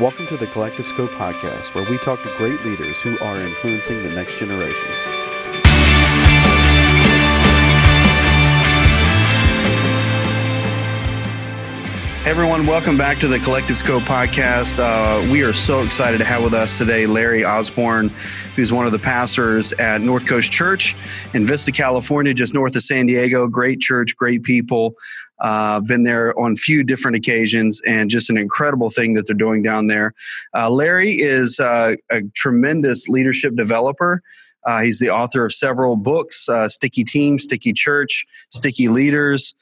Welcome to the Collective Scope podcast, where we talk to great leaders who are influencing the next generation. Everyone, welcome back to the Collective Scope podcast. Uh, we are so excited to have with us today Larry Osborne, who's one of the pastors at North Coast Church in Vista, California, just north of San Diego. Great church, great people. Uh, been there on a few different occasions, and just an incredible thing that they're doing down there. Uh, Larry is uh, a tremendous leadership developer. Uh, he's the author of several books uh, Sticky Team, Sticky Church, Sticky Leaders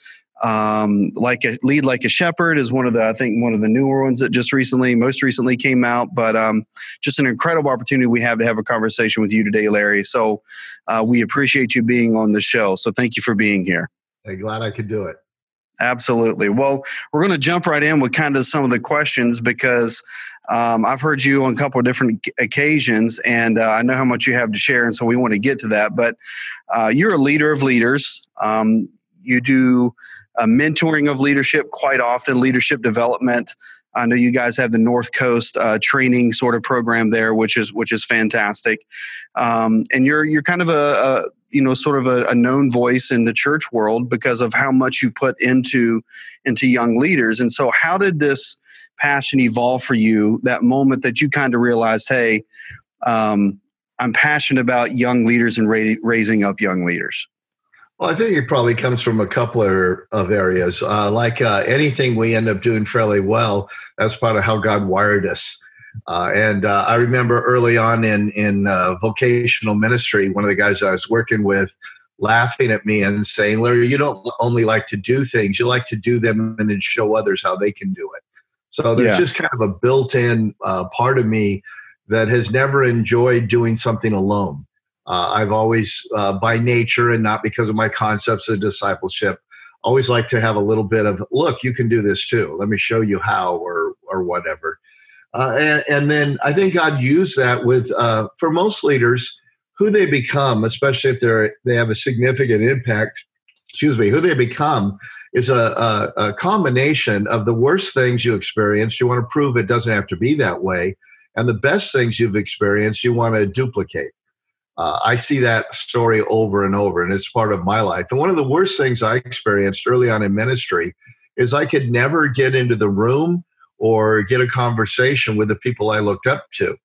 um, like a lead like a shepherd is one of the i think one of the newer ones that just recently most recently came out but um, just an incredible opportunity we have to have a conversation with you today larry so uh, we appreciate you being on the show so thank you for being here I'm glad i could do it absolutely well we're going to jump right in with kind of some of the questions because um, I've heard you on a couple of different occasions, and uh, I know how much you have to share, and so we want to get to that. But uh, you're a leader of leaders. Um, you do uh, mentoring of leadership quite often, leadership development. I know you guys have the North Coast uh, training sort of program there, which is which is fantastic. Um, and you're you're kind of a, a you know sort of a, a, known voice in the church world because of how much you put into into young leaders. And so, how did this passion evolve for you? That moment that you kind of realized, hey, um, I'm passionate about young leaders and ra- raising up young leaders. Well, I think it probably comes from a couple of areas. Uh, like uh, anything we end up doing fairly well, that's part of how God wired us. Uh, and uh, I remember early on in in uh, vocational ministry, one of the guys I was working with laughing at me and saying, "Larry, you don't only like to do things; you like to do them and then show others how they can do it." So there's yeah. just kind of a built-in uh, part of me that has never enjoyed doing something alone. Uh, I've always, uh, by nature and not because of my concepts of discipleship, always like to have a little bit of look. You can do this too. Let me show you how, or or whatever. Uh, and, and, then I think God used that with uh, for most leaders who they become, especially if they're they have a significant impact. Excuse me, who they become is a, a, a combination of the worst things you experience. You want to prove it doesn't have to be that way, and the best things you've experienced. You want to duplicate. Uh, I see that story over and over, and it's part of my life. And one of the worst things I experienced early on in ministry is I could never get into the room or get a conversation with the people I looked up to.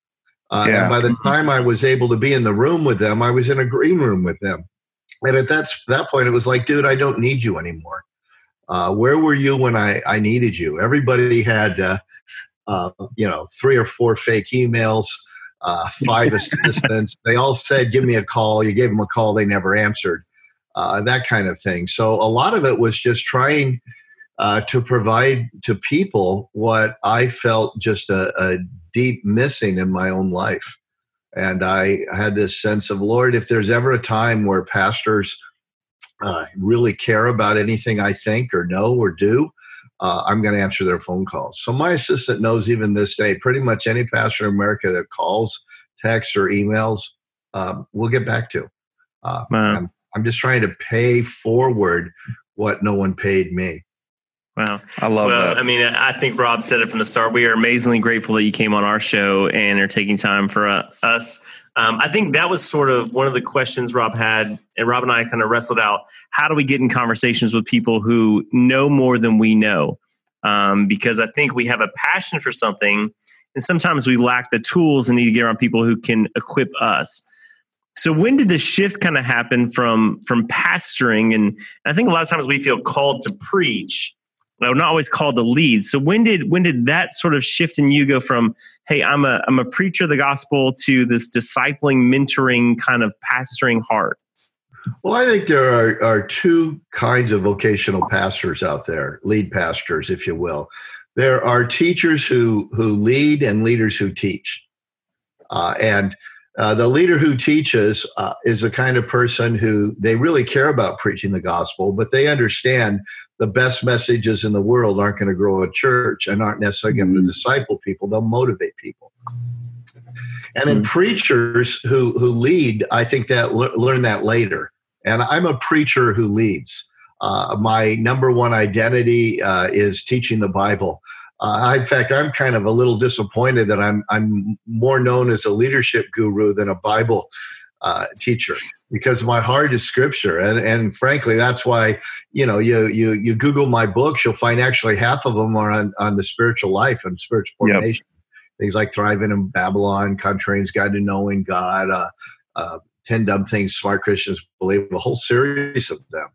Uh, yeah. And by the time I was able to be in the room with them, I was in a green room with them. And at that, that point, it was like, dude, I don't need you anymore. Uh, where were you when I, I needed you? Everybody had, uh, uh you know, three or four fake emails uh, five assistants. They all said, "Give me a call." You gave them a call, they never answered. Uh, that kind of thing. So a lot of it was just trying uh, to provide to people what I felt just a, a, deep missing in my own life. And I had this sense of, Lord, if there's ever a time where pastors uh, really care about anything I think or know or do, uh, I'm going to answer their phone calls. So my assistant knows even this day, pretty much any pastor in America that calls, texts, or emails, um, we'll get back to. Uh, wow. I'm, I'm just trying to pay forward what no one paid me. Wow. I love well, that. I mean, I think Rob said it from the start. We are amazingly grateful that you came on our show and are taking time for uh, us. Um, I think that was sort of one of the questions Rob had, and Rob and I kind of wrestled out. How do we get in conversations with people who know more than we know? Um, because I think we have a passion for something, and sometimes we lack the tools and need to get around people who can equip us. So when did the shift kind of happen from from pastoring? And I think a lot of times we feel called to preach, I'm not always called to lead. So when did when did that sort of shift in you go from hey I'm a I'm a preacher of the gospel to this discipling, mentoring kind of pastoring heart? Well, I think there are, are two kinds of vocational pastors out there, lead pastors, if you will. There are teachers who who lead and leaders who teach, uh, and uh, the leader who teaches uh, is the kind of person who they really care about preaching the gospel, but they understand the best messages in the world aren't going to grow a church and aren't necessarily going to mm-hmm. disciple people. They'll motivate people. And then mm-hmm. preachers who who lead, I think that learn that later. And I'm a preacher who leads. Uh, my number one identity uh, is teaching the Bible. Uh, in fact, I'm kind of a little disappointed that I'm I'm more known as a leadership guru than a Bible uh, teacher because my heart is Scripture, and and frankly, that's why you know you you you Google my books, you'll find actually half of them are on on the spiritual life and spiritual formation. Yep. Things like thriving in Babylon, Contrarian's Guide to Knowing God, uh, uh, Ten Dumb Things Smart Christians Believe, a whole series of them.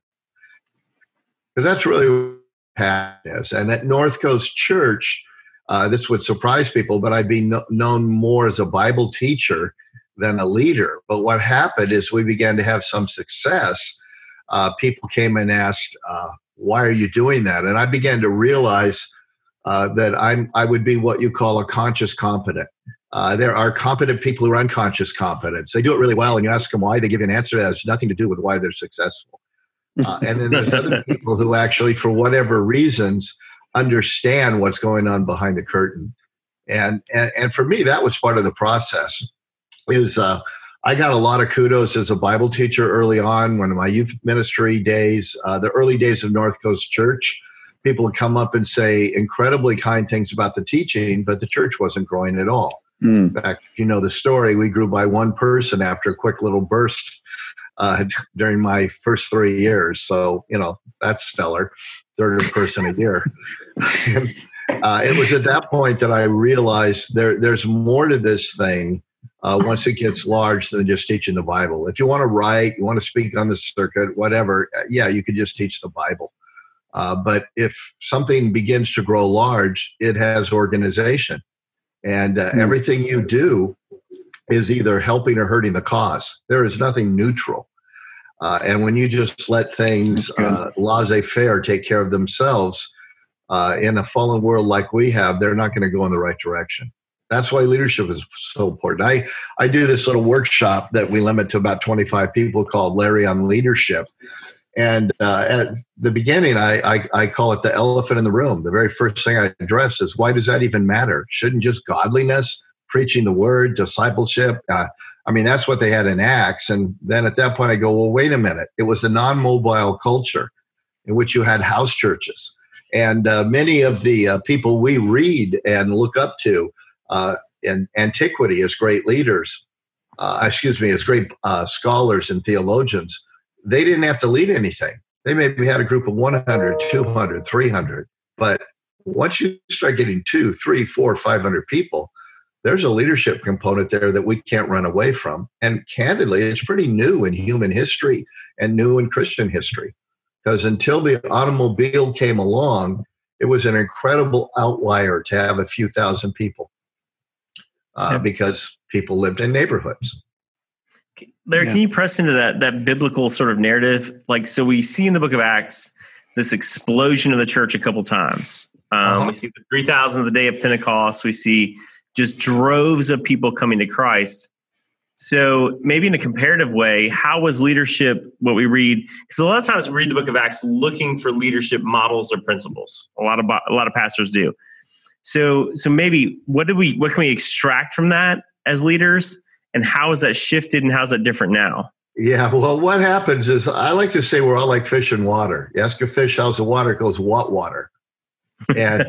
Because that's really what happened is. And at North Coast Church, uh, this would surprise people, but I'd be no- known more as a Bible teacher than a leader. But what happened is we began to have some success. Uh, people came and asked, uh, "Why are you doing that?" And I began to realize uh, that I'm I would be what you call a conscious competent. Uh, there are competent people who are unconscious competence. They do it really well, and you ask them why, they give you an answer that has nothing to do with why they're successful. Uh, and then there's other people who actually, for whatever reasons, understand what's going on behind the curtain. And, and, and for me, that was part of the process. Is uh, I got a lot of kudos as a Bible teacher early on when my youth ministry days, uh, the early days of North Coast Church. People would come up and say incredibly kind things about the teaching, but the church wasn't growing at all. Mm. In fact, you know the story, we grew by one person after a quick little burst uh, during my first three years. So, you know, that's stellar, third person a year. and, uh, it was at that point that I realized there, there's more to this thing uh, once it gets large than just teaching the Bible. If you want to write, you want to speak on the circuit, whatever, uh, yeah, you could just teach the Bible. Uh, but if something begins to grow large, it has organization. And uh, mm. everything you do is either helping or hurting the cause. There is nothing neutral. Uh, and when you just let things uh, laissez faire take care of themselves uh, in a fallen world like we have, they're not going to go in the right direction. That's why leadership is so important. I, I do this little workshop that we limit to about 25 people called Larry on Leadership. And uh, at the beginning, I, I, I, call it the elephant in the room. The very first thing I address is why does that even matter? Shouldn't just godliness preaching the word, discipleship. Uh, I mean, that's what they had in Acts. And then at that point, I go, well, wait a minute. It was a non mobile culture in which you had house churches. And uh, many of the uh, people we read and look up to uh, in antiquity as great leaders, uh, excuse me, as great uh, scholars and theologians, they didn't have to lead anything. They maybe had a group of 100, 200, 300. But once you start getting two, three, four, 500 people, there's a leadership component there that we can't run away from. And candidly, it's pretty new in human history and new in Christian history. Because until the automobile came along, it was an incredible outlier to have a few thousand people uh, yeah. because people lived in neighborhoods. Larry, yeah. can you press into that that biblical sort of narrative? Like, so we see in the Book of Acts this explosion of the church a couple times. Um, uh-huh. We see the three thousand of the day of Pentecost. We see just droves of people coming to Christ. So maybe in a comparative way, how was leadership what we read? Because a lot of times we read the book of Acts looking for leadership models or principles. A lot of a lot of pastors do. So so maybe what do we what can we extract from that as leaders, and how is that shifted, and how's that different now? Yeah, well, what happens is I like to say we're all like fish in water. You ask a fish how's the water, it goes what water, and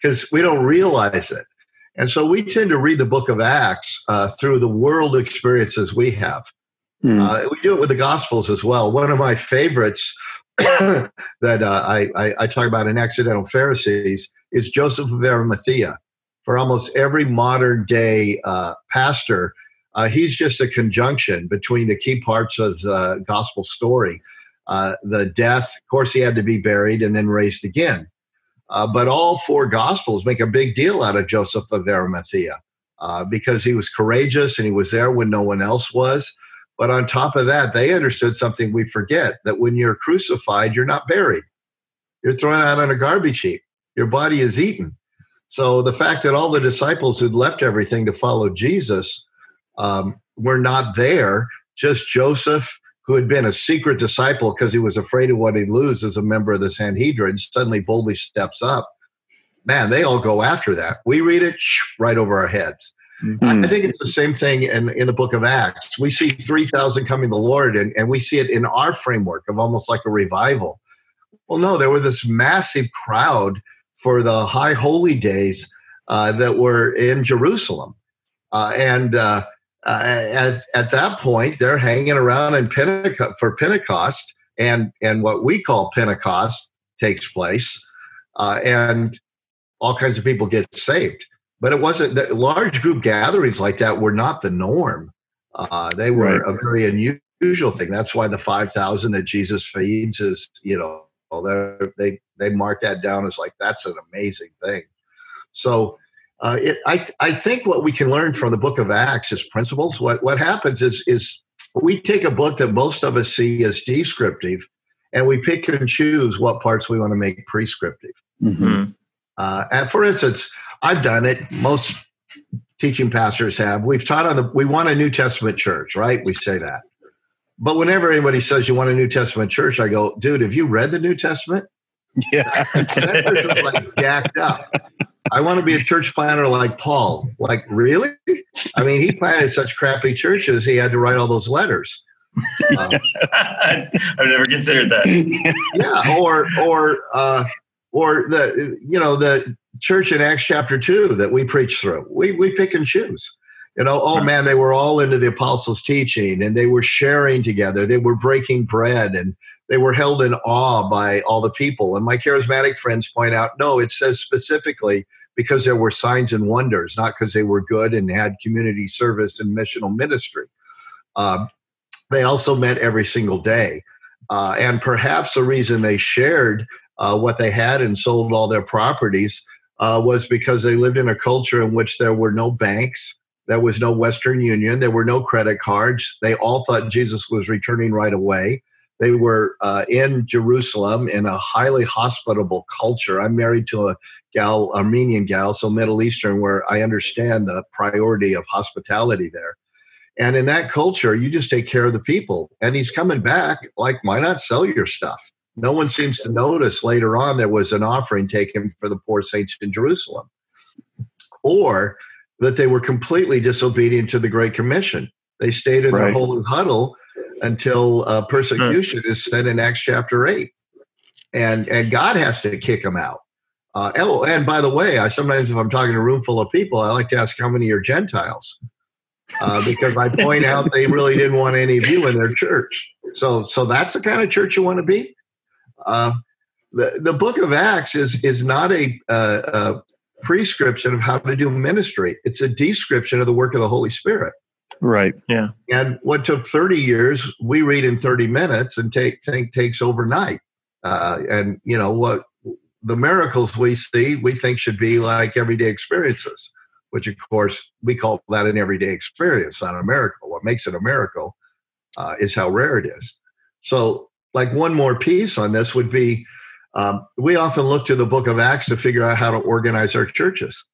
because uh, we don't realize it. And so we tend to read the book of Acts uh, through the world experiences we have. Mm. Uh, we do it with the Gospels as well. One of my favorites that uh, I, I, I, talk about in Accidental Pharisees is Joseph of Arimathea. For almost every modern day uh, pastor, uh, he's just a conjunction between the key parts of the gospel story. Uh, the death, of course, he had to be buried and then raised again. Uh, but all four gospels make a big deal out of Joseph of Arimathea uh, because he was courageous and he was there when no one else was. But on top of that, they understood something we forget that when you're crucified, you're not buried. You're thrown out on a garbage heap. Your body is eaten. So the fact that all the disciples who'd left everything to follow Jesus um, were not there, just Joseph who had been a secret disciple because he was afraid of what he'd lose as a member of the Sanhedrin, suddenly boldly steps up. Man, they all go after that. We read it right over our heads. Mm-hmm. I think it's the same thing in, in the book of Acts. We see 3,000 coming to the Lord, and, and we see it in our framework of almost like a revival. Well, no, there were this massive crowd for the high holy days uh, that were in Jerusalem. Uh, and uh, uh, at, at that point, they're hanging around in Pentecost for Pentecost, and, and what we call Pentecost takes place, uh, and all kinds of people get saved. But it wasn't that large group gatherings like that were not the norm. Uh, they were right. a very unusual thing. That's why the 5,000 that Jesus feeds is, you know, they they mark that down as like that's an amazing thing. So uh, it, I I think what we can learn from the Book of Acts is principles. What what happens is is we take a book that most of us see as descriptive, and we pick and choose what parts we want to make prescriptive. Mm-hmm. Uh, and for instance, I've done it. Most teaching pastors have. We've taught on the. We want a New Testament church, right? We say that. But whenever anybody says you want a New Testament church, I go, dude, have you read the New Testament? Yeah. like jacked up. I want to be a church planter like Paul. Like, really? I mean, he planted such crappy churches, he had to write all those letters. Um, I've never considered that. Yeah, or or uh, or the you know the church in Acts chapter two that we preach through. We we pick and choose you know, oh man, they were all into the apostles' teaching and they were sharing together. They were breaking bread and they were held in awe by all the people. And my charismatic friends point out no, it says specifically because there were signs and wonders, not because they were good and had community service and missional ministry. Uh, they also met every single day. Uh, and perhaps the reason they shared uh, what they had and sold all their properties uh, was because they lived in a culture in which there were no banks there was no Western Union. There were no credit cards. They all thought Jesus was returning right away. They were uh, in Jerusalem in a highly hospitable culture. I'm married to a gal, Armenian gal, so Middle Eastern, where I understand the priority of hospitality there. And in that culture, you just take care of the people. And he's coming back. Like, why not sell your stuff? No one seems to notice later on there was an offering taken for the poor saints in Jerusalem. Or that they were completely disobedient to the Great Commission. They stayed in right. their holy huddle until uh, persecution is said in Acts chapter 8. And, and God has to kick them out. Uh, oh, and by the way, I sometimes, if I'm talking to a room full of people, I like to ask how many are Gentiles. Uh, because I point out they really didn't want any of you in their church. So, so that's the kind of church you want to be. Uh, the, the book of Acts is is not a, uh, prescription of how to do ministry. It's a description of the work of the Holy Spirit. Right. Yeah. And what took 30 years, we read in 30 minutes and take think takes overnight. Uh, and you know what the miracles we see, we think should be like everyday experiences, which of course we call that an everyday experience, not a miracle. What makes it a miracle uh, is how rare it is. So, like one more piece on this would be um, we often look to the book of Acts to figure out how to organize our churches,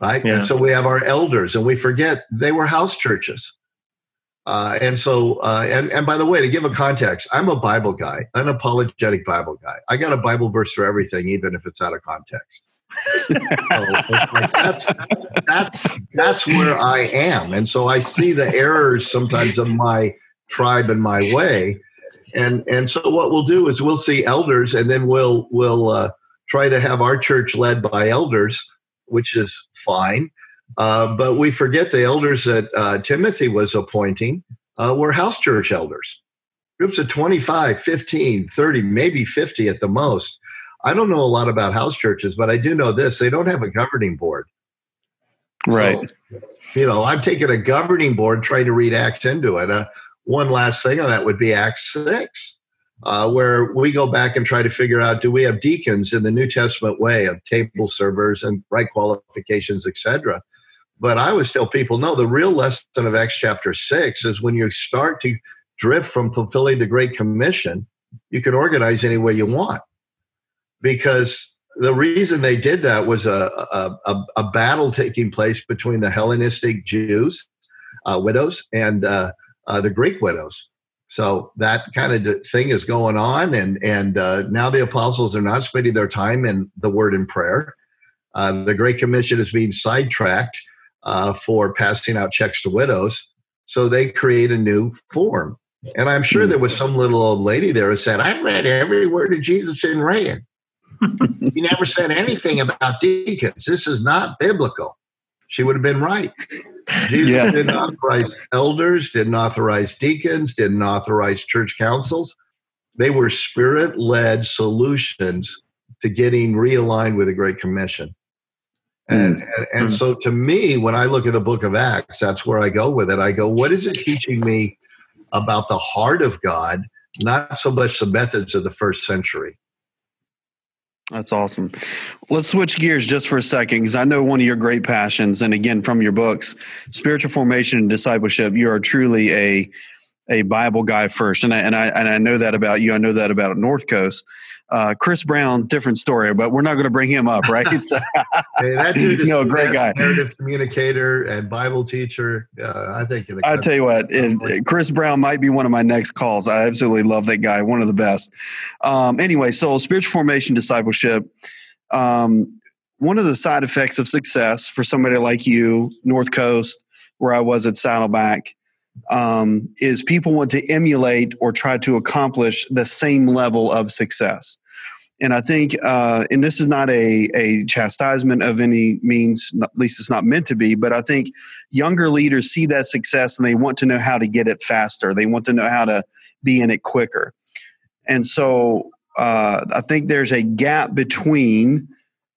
right? Yeah. And so we have our elders, and we forget they were house churches. Uh, and so, uh, and and by the way, to give a context, I'm a Bible guy, unapologetic Bible guy. I got a Bible verse for everything, even if it's out of context. so like that's, that's that's where I am, and so I see the errors sometimes of my tribe and my way, and and so what we'll do is we'll see elders and then we'll we'll uh, try to have our church led by elders which is fine. Uh, but we forget the elders that uh, timothy was appointing uh, were house church elders. Groups of 25 15 30 maybe 50 at the most. I don't know a lot about house churches but i do know this they don't have a governing board. Right. So, you know i'm taking a governing board trying to read acts into it. Uh, one last thing on that would be Acts 6, uh, where we go back and try to figure out do we have deacons in the New Testament way of table servers and right qualifications, etc. But I always tell people no, the real lesson of Acts chapter 6 is when you start to drift from fulfilling the Great Commission, you can organize any way you want. Because the reason they did that was a, a, a battle taking place between the Hellenistic Jews, uh, widows, and uh, uh, the Greek widows. So that kind of thing is going on, and and uh, now the apostles are not spending their time in the Word and prayer. Uh, the Great Commission is being sidetracked uh, for passing out checks to widows, so they create a new form. And I'm sure there was some little old lady there who said, "I've read every word of Jesus in red." he never said anything about deacons. This is not biblical. She would have been right. Jesus yeah. didn't authorize elders, didn't authorize deacons, didn't authorize church councils. They were spirit led solutions to getting realigned with the Great Commission. And, mm. and, and mm. so to me, when I look at the book of Acts, that's where I go with it. I go, what is it teaching me about the heart of God, not so much the methods of the first century? That's awesome. Let's switch gears just for a second because I know one of your great passions, and again from your books, spiritual formation and discipleship. You are truly a a Bible guy first, and I and I and I know that about you. I know that about North Coast. Uh, Chris Brown, different story, but we're not going to bring him up, right? So, hey, that dude is no, great guy, narrative communicator and Bible teacher. Uh, I think. I tell you what, it, Chris Brown might be one of my next calls. I absolutely love that guy, one of the best. Um, anyway, so spiritual formation, discipleship. Um, one of the side effects of success for somebody like you, North Coast, where I was at Saddleback, um, is people want to emulate or try to accomplish the same level of success. And I think, uh, and this is not a, a chastisement of any means, at least it's not meant to be, but I think younger leaders see that success and they want to know how to get it faster. They want to know how to be in it quicker. And so uh, I think there's a gap between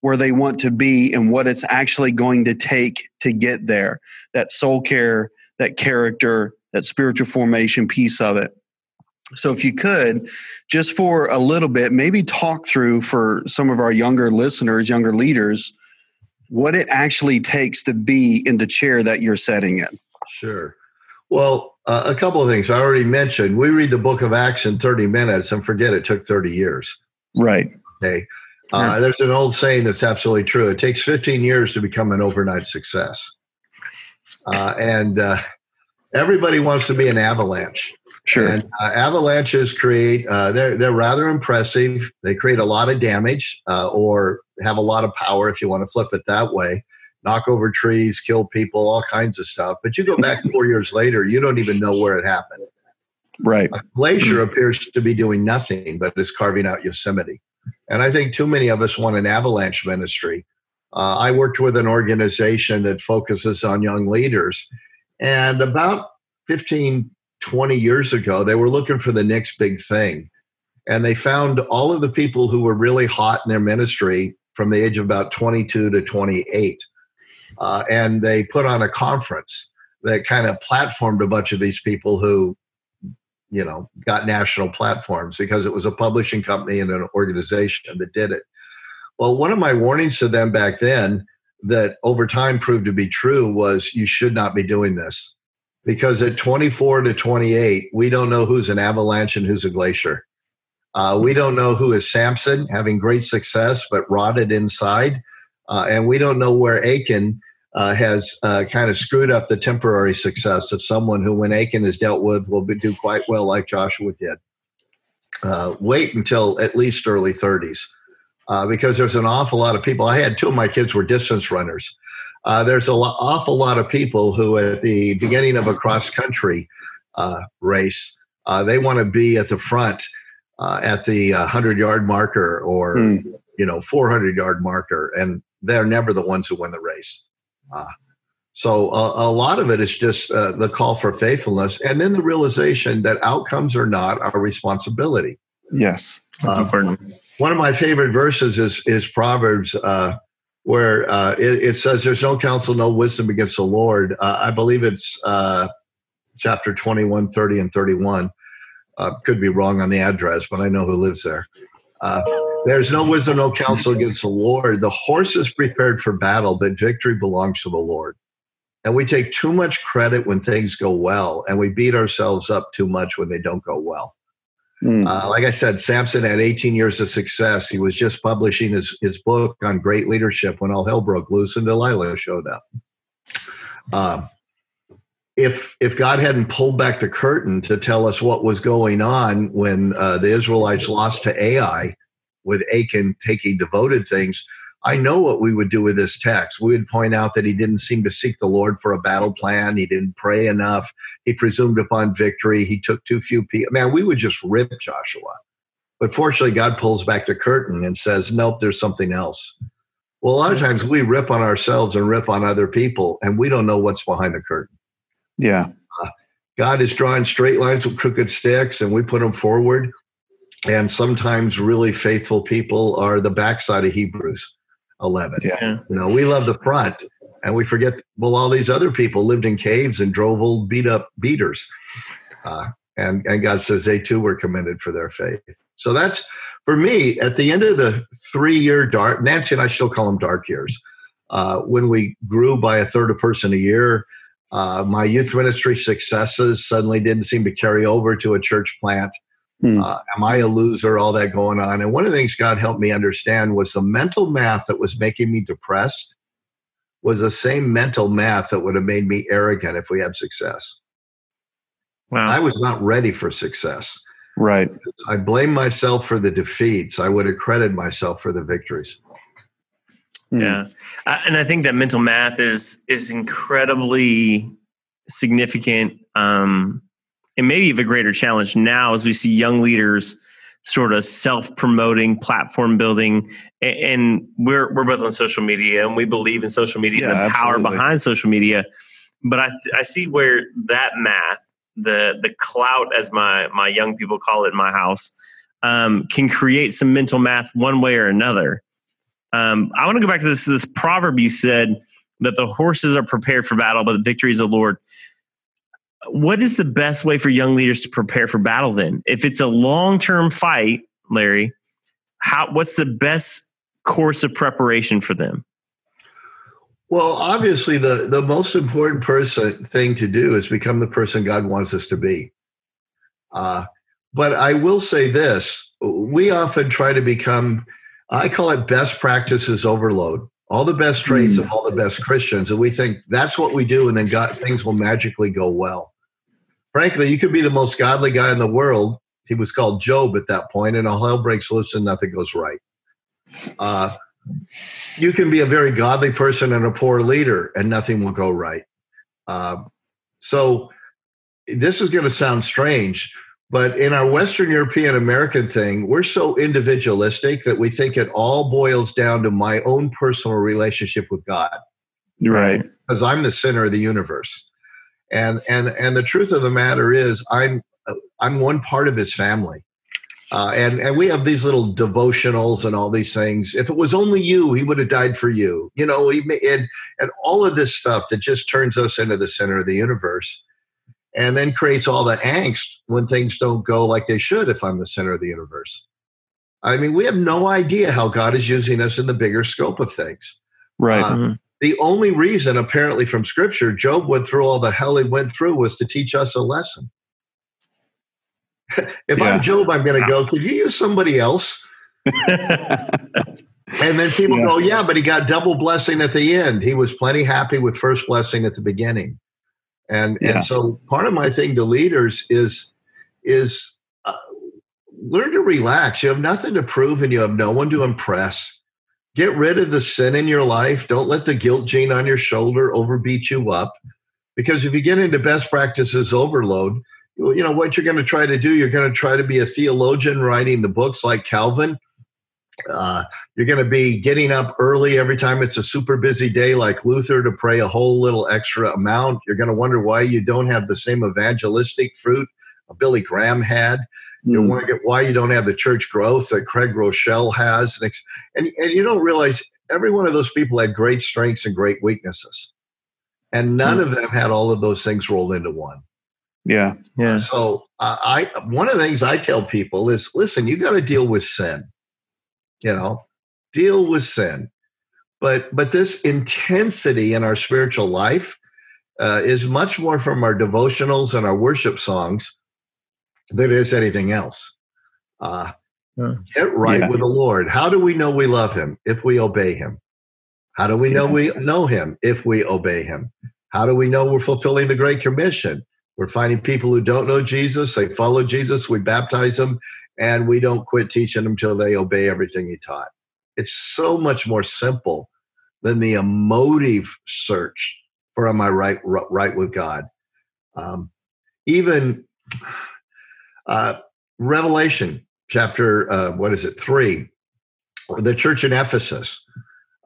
where they want to be and what it's actually going to take to get there. That soul care that character, that spiritual formation piece of it. So, if you could, just for a little bit, maybe talk through for some of our younger listeners, younger leaders, what it actually takes to be in the chair that you're setting in. Sure. Well, uh, a couple of things I already mentioned. We read the book of Acts in 30 minutes and forget it took 30 years. Right. Okay. Uh, there's an old saying that's absolutely true. It takes 15 years to become an overnight success. Uh, and uh, everybody wants to be an avalanche. Sure. And uh, avalanches create, uh, they're, they're rather impressive. They create a lot of damage uh, or have a lot of power, if you want to flip it that way. Knock over trees, kill people, all kinds of stuff. But you go back four years later, you don't even know where it happened. Right. A glacier appears to be doing nothing but is carving out Yosemite. And I think too many of us want an avalanche ministry. Uh, I worked with an organization that focuses on young leaders, and about 15, 20 years ago, they were looking for the next big thing. And they found all of the people who were really hot in their ministry from the age of about 22 to 28. Uh, and they put on a conference that kind of platformed a bunch of these people who, you know, got national platforms because it was a publishing company and an organization that did it. Well, one of my warnings to them back then that over time proved to be true was you should not be doing this. Because at 24 to 28 we don't know who's an avalanche and who's a glacier. Uh, we don't know who is samson having great success but rotted inside. Uh, and we don't know where achan uh, has uh, kind of screwed up the temporary success of someone who when achan is dealt with will be, do quite well like joshua did. Uh, wait until at least early 30s uh, because there's an awful lot of people. I had two of my kids were distance runners. Uh, there's an awful lot of people who, at the beginning of a cross country uh, race, uh, they want to be at the front uh, at the 100 yard marker or mm. you know 400 yard marker, and they're never the ones who win the race. Uh, so a, a, lot of it is just the call for faithfulness, and then the realization that outcomes are not our responsibility. Yes, that's important one of my favorite verses is is Proverbs, uh, where uh, it, it, says, "There's no counsel, no wisdom against the Lord." Uh, I believe it's uh, chapter 21, 30, and 31. Uh, could be wrong on the address, but I know who lives there. Uh, There's no wisdom, no counsel against the Lord. The horse is prepared for battle, but victory belongs to the Lord. And we take too much credit when things go well, and we beat ourselves up too much when they don't go well. Mm. Uh, like I said, Samson had 18 years of success. He was just publishing his, his book on great leadership when all hell broke loose and Delilah showed up. Um, if if God hadn't pulled back the curtain to tell us what was going on when uh, the Israelites lost to Ai, with Achan taking devoted things, I know what we would do with this text. We would point out that he didn't seem to seek the Lord for a battle plan. He didn't pray enough. He presumed upon victory. He took too few people. Man, we would just rip Joshua. But fortunately, God pulls back the curtain and says, nope, there's something else. Well, a lot of times we rip on ourselves and rip on other people, and we don't know what's behind the curtain. Yeah. Uh, God is drawing straight lines with crooked sticks, and we put them forward. And sometimes really faithful people are the backside of Hebrews 11. Yeah. You know, we love the front, and we forget, well, all these other people lived in caves and drove old beat up beaters. Uh, and, and God says they too were commended for their faith. So that's for me at the end of the three year dark. Nancy and I still call them dark years. Uh, when we grew by a third of person a year, uh, my youth ministry successes suddenly didn't seem to carry over to a church plant. Hmm. Uh, am I a loser? All that going on. And one of the things God helped me understand was the mental math that was making me depressed was the same mental math that would have made me arrogant if we had success. Wow. I was not ready for success. Right. I blame myself for the defeats. I would have credited myself for the victories. Hmm. Yeah, and I think that mental math is is incredibly significant, um, and maybe a greater challenge now as we see young leaders sort of self promoting, platform building, and, and, we're we're both on social media, and we believe in social media, yeah, the absolutely. power behind social media. But I I see where that math the the clout, as my my young people call it in my house, um, can create some mental math one way or another. Um, I want to go back to this this proverb you said that the horses are prepared for battle, but the victory is the Lord. What is the best way for young leaders to prepare for battle? Then, if it's a long term fight, Larry, how what's the best course of preparation for them? Well, obviously, the, the most important person thing to do is become the person God wants us to be. Uh, but I will say this we often try to become, I call it best practices overload. All the best traits mm. of all the best Christians, and we think that's what we do, and then God, things will magically go well. Frankly, you could be the most godly guy in the world. He was called Job at that point, and all hell breaks loose and nothing goes right. Uh, you can be a very godly person and a poor leader, and nothing will go right. Uh, so, this is going to sound strange, but in our Western European American thing, we're so individualistic that we think it all boils down to my own personal relationship with God. Right. Because I'm the center of the universe. And and and the truth of the matter is I'm I'm one part of his family. Uh, and and we have these little devotionals and all these things. If it was only you, he would have died for you. You know, he, and and all of this stuff that just turns us into the center of the universe, and then creates all the angst when things don't go like they should. If I'm the center of the universe, I mean, we have no idea how God is using us in the bigger scope of things. Right. Uh, mm-hmm. The only reason, apparently, from Scripture, Job went through all the hell he went through was to teach us a lesson. if yeah. I'm Job, I'm going to go, could you use somebody else? and then people yeah. go, yeah, but he got double blessing at the end. He was plenty happy with first blessing at the beginning. And yeah. and so part of my thing to leaders is is uh, learn to relax. You have nothing to prove and you have no one to impress. Get rid of the sin in your life. Don't let the guilt gene on your shoulder overbeat you up. Because if you get into best practices overload, you know what you're going to try to do you're going to try to be a theologian writing the books like calvin uh, you're going to be getting up early every time it's a super busy day like luther to pray a whole little extra amount you're going to wonder why you don't have the same evangelistic fruit billy graham had you mm. wonder why you don't have the church growth that craig Groeschel has and, and you don't realize every one of those people had great strengths and great weaknesses and none mm. of them had all of those things rolled into one yeah. Yeah. So uh, I one of the things I tell people is listen, you got to deal with sin. You know, deal with sin. But but this intensity in our spiritual life uh, is much more from our devotionals and our worship songs than it is anything else. Uh. Get right yeah. with the Lord. How do we know we love Him if we obey Him? How do we know we know Him if we obey Him? How do we know we're fulfilling the Great Commission? We're finding people who don't know Jesus, they follow Jesus, we baptize them, and we don't quit teaching them until they obey everything he taught. It's so much more simple than the emotive search for am I right right with God. Um, even uh, Revelation, chapter, uh, what is it, three, the church in Ephesus.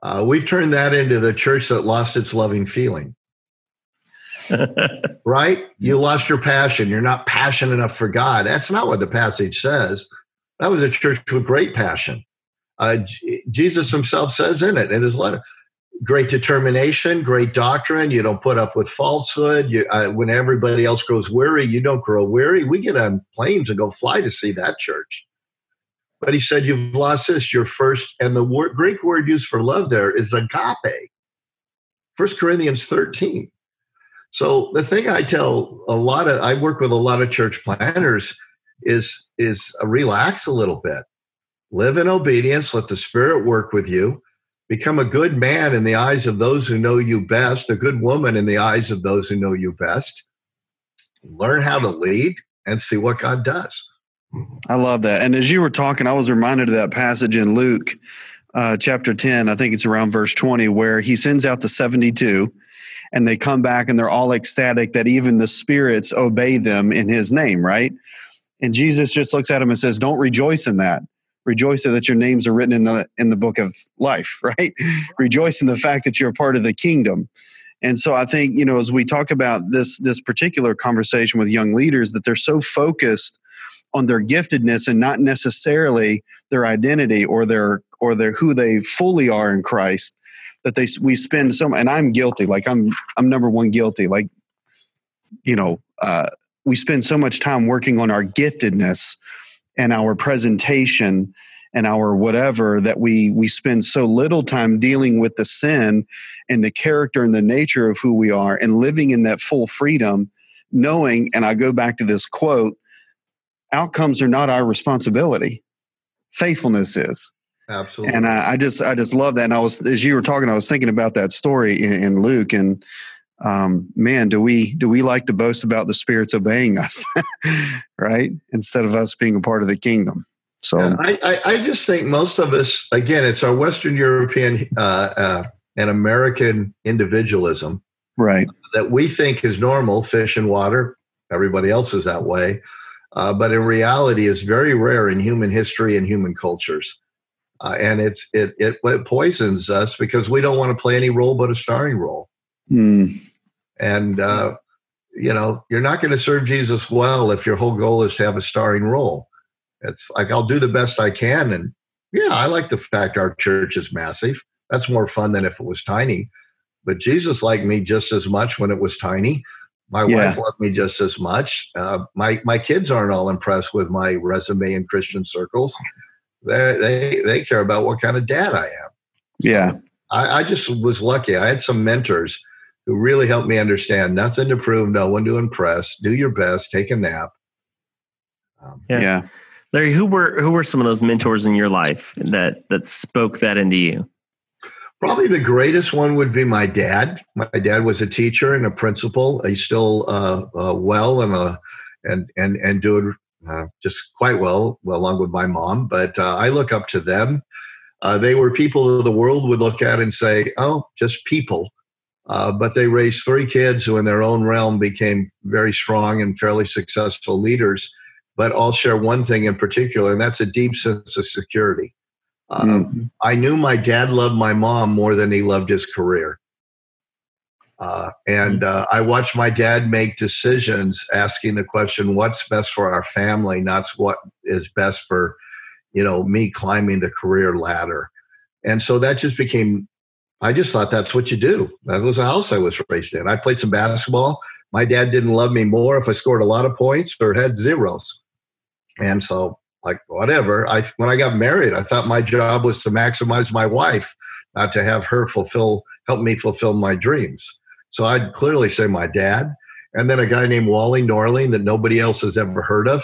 Uh, we've turned that into the church that lost its loving feeling. right? You lost your passion. You're not passionate enough for God. That's not what the passage says. That was a church with great passion. Uh, J- Jesus himself says in it in his letter great determination, great doctrine. You don't put up with falsehood. You, uh, when everybody else grows weary, you don't grow weary. We get on planes and go fly to see that church. But he said, You've lost this, your first, and the Greek word used for love there is agape. First Corinthians 13. So the thing I tell a lot of, I work with a lot of church planters is, is relax a little bit. Live in obedience, let the Spirit work with you Become a good man in the eyes of those who know you best, a good woman in the eyes of those who know you best. Learn how to lead and see what God does. I love that. And as you were talking, I was reminded of that passage in Luke uh, chapter 10, I think it's around verse 20, where he sends out the 72 and they come back and they're all ecstatic that even the spirits obey them in his name, right? And Jesus just looks at him and says, Don't rejoice in that rejoice that your names are written in the in the book of life right? Rejoice in the fact that you're a part of the kingdom. And so i think you know as we talk about this this particular conversation with young leaders that they're so focused on their giftedness and not necessarily their identity or their or their who they fully are in christ that they we spend so and i'm guilty like i'm i'm number one guilty like you know uh, we spend so much time working on our giftedness and our presentation and our whatever that we we spend so little time dealing with the sin and the character and the nature of who we are and living in that full freedom knowing and i go back to this quote outcomes are not our responsibility. Faithfulness is. Absolutely. And I, I just i just love that. And i was as you were talking i was thinking about that story in, in luke and um, man, do we do we like to boast about the spirits obeying us, right? Instead of us being a part of the kingdom. So yeah, I, I, just think most of us, again, it's our Western European uh, uh, and American individualism, right? That we think is normal, fish and water. Everybody else is that way, uh, but in reality, is very rare in human history and human cultures. Uh, and it's it, it, it poisons us because we don't want to play any role but a starring role. Mm and uh, you know you're not going to serve jesus well if your whole goal is to have a starring role. It's like i'll do the best i can and yeah i like the fact our church is massive. That's more fun than if it was tiny. But jesus liked me just as much when it was tiny. My yeah. wife loved me just as much. Uh, my my kids aren't all impressed with my resume in christian circles. They they they care about what kind of dad i am. Yeah. I, I just was lucky. I had some mentors who really helped me understand nothing to prove, no one to impress. Do your best, take a nap. Um, yeah. yeah. Larry, who were who were some of those mentors in your life that that spoke that into you? Probably the greatest one would be my dad. My dad was a teacher and a principal. He's still uh, uh, well and uh, and and and doing uh, just quite well, along with my mom. But uh, I look up to them. Uh, they were people the world would look at and say, "Oh, just people." Uh, but they raised three kids who, in their own realm, became very strong and fairly successful leaders, but all share one thing in particular, and that's a deep sense of security. mm-hmm. I knew my dad loved my mom more than he loved his career. Uh, and uh, I watched my dad make decisions asking the question, what's best for our family, not what is best for, you know, me climbing the career ladder. And so that just became I just thought that's what you do. That was the house I was raised in. I played some basketball. My dad didn't love me more if I scored a lot of points or had zeros. And so, like, whatever. I when I got married, I thought my job was to maximize my wife, not to have her fulfill help me fulfill my dreams. So I'd clearly say my dad, and then a guy named Wally Norling that nobody else has ever heard of.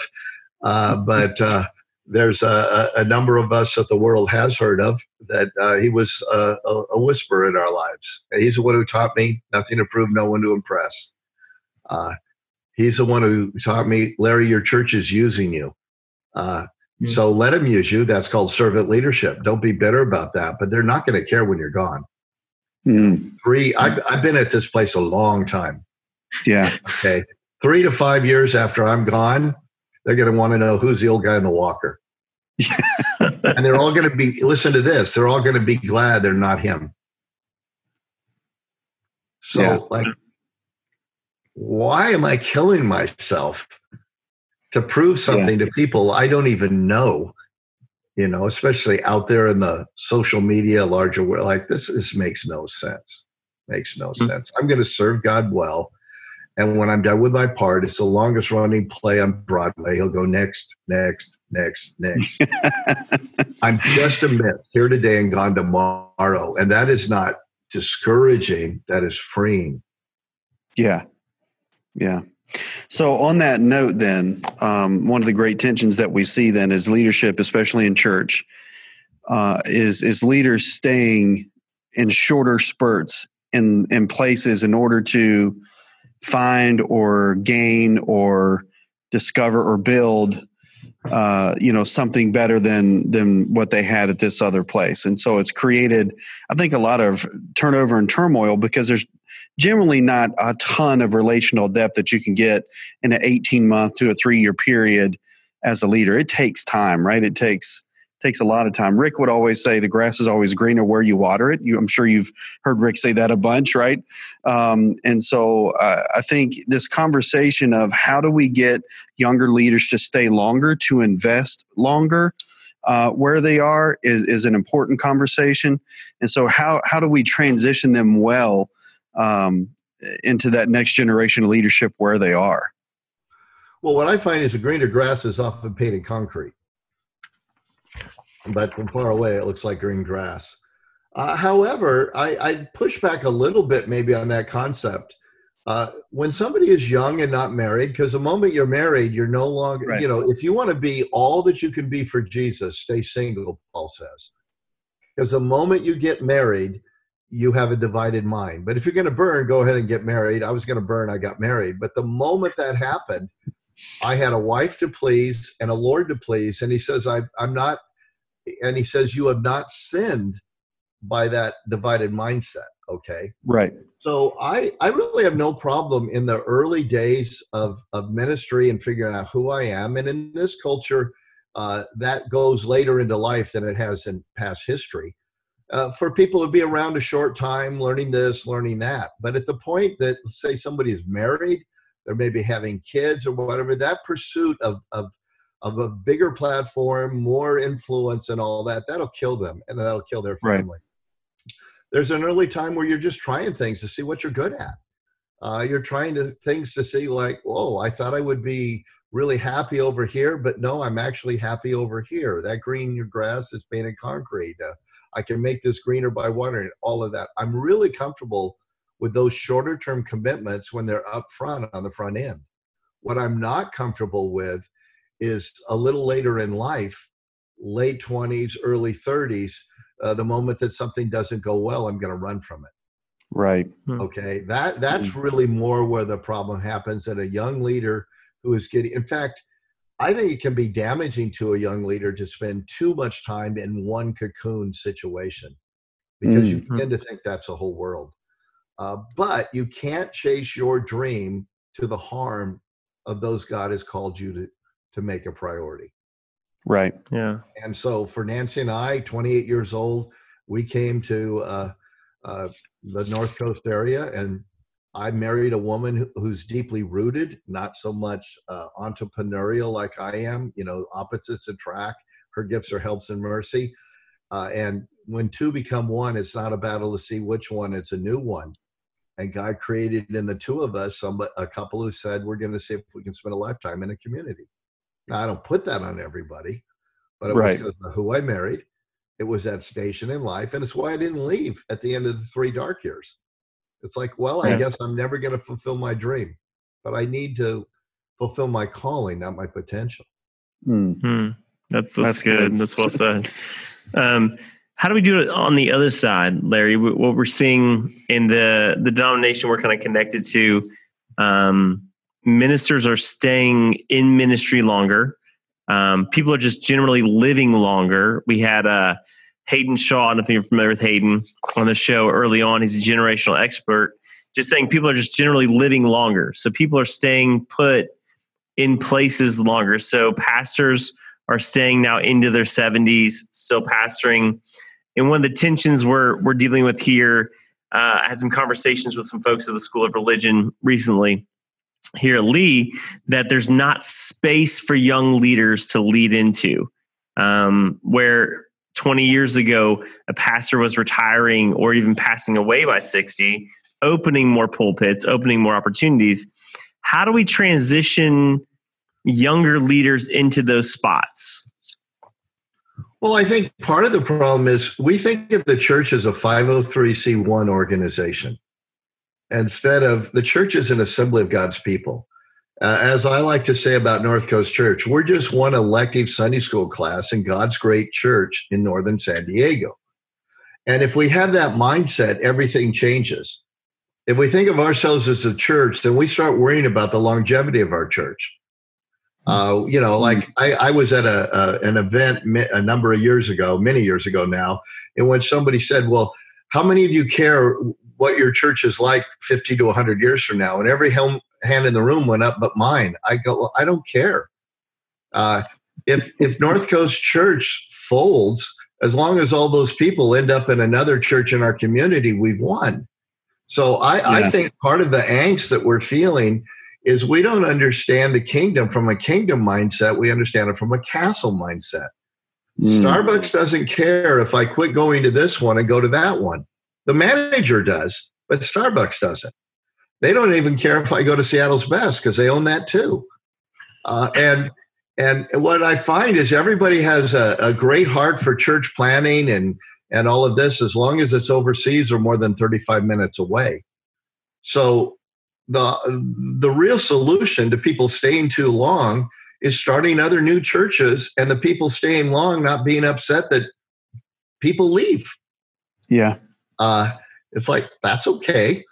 Uh, but uh, there's a, a, number of us that the world has heard of that uh, he was a, a, whisper in our lives. He's the one who taught me nothing to prove, no one to impress. Uh, he's the one who taught me, Larry, your church is using you. Uh, mm-hmm. So let him use you. That's called servant leadership. Don't be bitter about that, but they're not going to care when you're gone. Mm-hmm. Three, I've, I've been at this place a long time. Yeah. Okay. Three to five years after I'm gone, they're going to want to know who's the old guy in the walker. and they're all going to be, listen to this, they're all going to be glad they're not him. So, yeah. like, why am I killing myself to prove something yeah. to people I don't even know? You know, especially out there in the social media, larger world, like this, this makes no sense. Makes no mm-hmm. sense. I'm going to serve God well. And when I'm done with my part, it's the longest running play on Broadway. He'll go next, next, next, next. I'm just a myth here today and gone tomorrow. And that is not discouraging, that is freeing. Yeah. Yeah. So, on that note, then, um, one of the great tensions that we see then is leadership, especially in church, uh, is is leaders staying in shorter spurts in in places in order to find or gain or discover or build uh, you know something better than than what they had at this other place. And so it's created i think a lot of turnover and turmoil because there's generally not a ton of relational depth that you can get in an 18 month to a three year period as a leader. It takes time right? It takes takes a lot of time. Rick would always say the grass is always greener where you water it. You, I'm sure you've heard Rick say that a bunch, right? Um, and so uh, I think this conversation of how do we get younger leaders to stay longer, to invest longer. Uh, where they are is, is an important conversation, and so how how do we transition them well um, into that next generation of leadership where they are? Well, what I find is a greener grass is often painted concrete but from far away, it looks like green grass. Uh, however, I, I push back a little bit maybe on that concept. Uh, when somebody is young and not married, because the moment you're married, you're no longer, right. you know, if you want to be all that you can be for Jesus, stay single, Paul says. Because the moment you get married, you have a divided mind. But if you're going to burn, go ahead and get married. I was going to burn, I got married. But the moment that happened, I had a wife to please and a Lord to please. And he says, I, I'm not and he says you have not sinned by that divided mindset. Okay. Right. So i i really have no problem in the early days of of ministry and figuring out who i am. And in this culture uh, that goes later into life than it has in past history uh, for people to be around a short time learning this learning that. But at the point that say somebody is married they're maybe having kids or whatever that pursuit of of of a bigger platform, more influence, and all that, that'll kill them and that'll kill their family. Right. There's an early time where you're just trying things to see what you're good at. Uh, you're trying to things to see like, whoa, I thought I would be really happy over here, but no, I'm actually happy over here. That green your grass is painted concrete. Uh, I can make this greener by watering all of that. I'm really comfortable with those shorter term commitments when they're up front on the front end. What I'm not comfortable with is a little later in life, late 20s, early 30s, uh, the moment that something doesn't go well, I'm going to run from it. Right. Hmm. Okay. That that's hmm. really more where the problem happens that a young leader who is getting in fact, I think it can be damaging to a young leader to spend too much time in one cocoon situation because mm-hmm. you hmm. tend to think that's a whole world. Uh, but you can't chase your dream to the harm of those God has called you to, to make a priority. Right. Yeah. And so for Nancy and I, 28 years old, we came to uh, uh, the North Coast area, and I married a woman who's deeply rooted, not so much uh, entrepreneurial like I am. You know, opposites attract. Her gifts are helps and mercy. Uh, and when two become one, it's not a battle to see which one; it's a new one. And God created in the two of us some a couple who said, "We're going to see if we can spend a lifetime in a community." Now, I don't put that on everybody, but it right. was who I married. It was that station in life, and it's why I didn't leave at the end of the three dark years. It's like, well, I guess I'm never going to fulfill my dream, but I need to fulfill my calling, not my potential. Hmm. Hmm. That's, that's, that's good. good. That's well said. Um, how do we do it on the other side, Larry? What we're seeing in the the denomination we're kind of connected to, um, ministers are staying in ministry longer. Um, people are just generally living longer. We had uh, Haydn Shaw, I don't know if you're familiar with Haydn, on the show early on. He's a generational expert, just saying people are just generally living longer. So people are staying put in places longer. So pastors are staying now into their 70s, still pastoring. And one of the tensions we're, we're dealing with here, uh, I had some conversations with some folks at the School of Religion recently here at Lee that there's not space for young leaders to lead into. Um, where 20 years ago, a pastor was retiring or even passing away by 60, opening more pulpits, opening more opportunities. How do we transition younger leaders into those spots? Well, I think part of the problem is we think of the church as a 503c1 organization instead of the church is an assembly of God's people. Uh, as I like to say about North Coast Church, we're just one elective Sunday school class in God's great church in northern San Diego. And if we have that mindset, everything changes. If we think of ourselves as a church, then we start worrying about the longevity of our church. Uh, you know, like hmm. I, I was at a, a, an event a number of years ago, many years ago now, in which somebody said, "Well, how many of you care what your church is like 50 to 100 years from now?" And every hand in the room went up, but mine. I go, well, I don't care. Uh, if if North Coast Church folds, as long as all those people end up in another church in our community, we've won. So I, yeah. I think part of the angst that we're feeling is we don't understand the kingdom from a kingdom mindset. We understand it from a castle mindset. Mm. Starbucks doesn't care if I quit going to this one and go to that one. The manager does, but Starbucks doesn't. They don't even care if I go to Seattle's Best because they own that too. Uh, and and what I find is everybody has a, a great heart for church planting and and all of this as long as it's overseas or more than 35 minutes away. So the the real solution to people staying too long is starting other new churches and the people staying long not being upset that people leave. Yeah. Uh, it's like that's okay.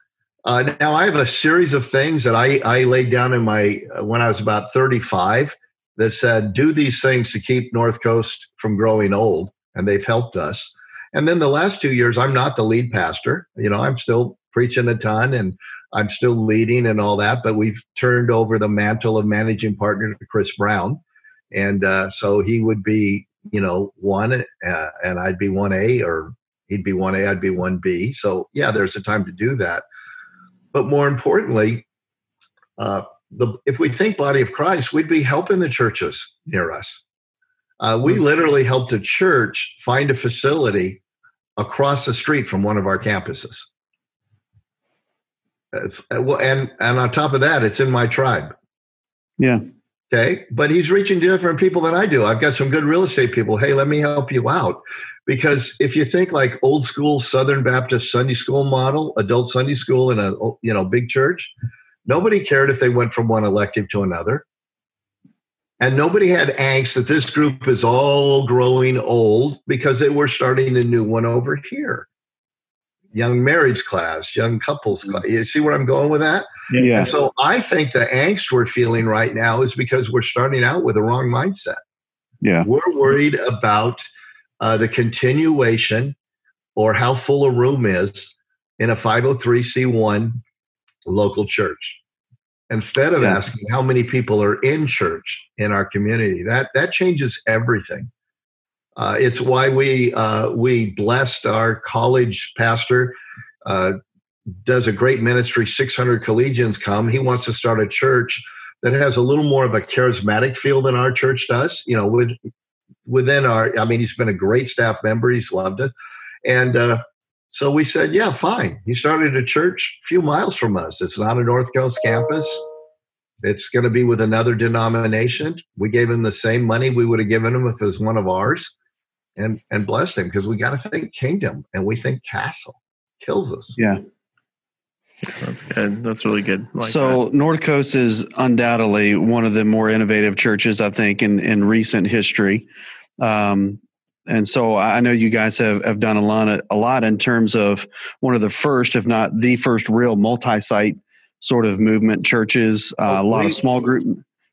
Uh, now I have a series of things that I, I laid down in my uh, when I was about 35 that said do these things to keep North Coast from growing old, and they've helped us. And then the last two years, I'm not the lead pastor. You know, I'm still preaching a ton and I'm still leading and all that, but we've turned over the mantle of managing partner to Chris Brown. And uh, so he would be, you know, one uh, and I'd be 1A or he'd be 1A, I'd be 1B. So, yeah, there's a time to do that. But more importantly, uh, the, if we think body of Christ, we'd be helping the churches near us. Uh, we hmm. literally helped a church find a facility across the street from one of our campuses. Uh, well, and and on top of that, it's in my tribe. Yeah. Okay. But he's reaching different people than I do. I've got some good real estate people. Hey, let me help you out. Because if you think like old school Southern Baptist Sunday school model, adult Sunday school in a you know big church, nobody cared if they went from one elective to another. And nobody had angst that this group is all growing old because they were starting a new one over here young marriage class, young couples class. Mm-hmm. You see where I'm going with that? Yeah. And so I think the angst we're feeling right now is because we're starting out with the wrong mindset. Yeah. We're worried about uh, the continuation or how full a room is in a 503c1 local church instead of yeah. asking how many people are in church in our community that that changes everything uh, it's why we uh, we blessed our college pastor. Uh, does a great ministry. Six hundred collegians come. He wants to start a church that has a little more of a charismatic feel than our church does. You know, with within our. I mean, he's been a great staff member. He's loved it, and uh, so we said, yeah, fine. He started a church a few miles from us. It's not a North Coast campus. It's going to be with another denomination. We gave him the same money we would have given him if it was one of ours and and blessed him because we got to think kingdom and we think castle kills us. Yeah. That's good. That's really good. Like so that. North Coast is undoubtedly one of the more innovative churches, I think, in, in recent history. Um, and so I know you guys have, have done a lot, a lot in terms of one of the first, if not the first, real multi-site sort of movement churches. Uh, a lot of small group,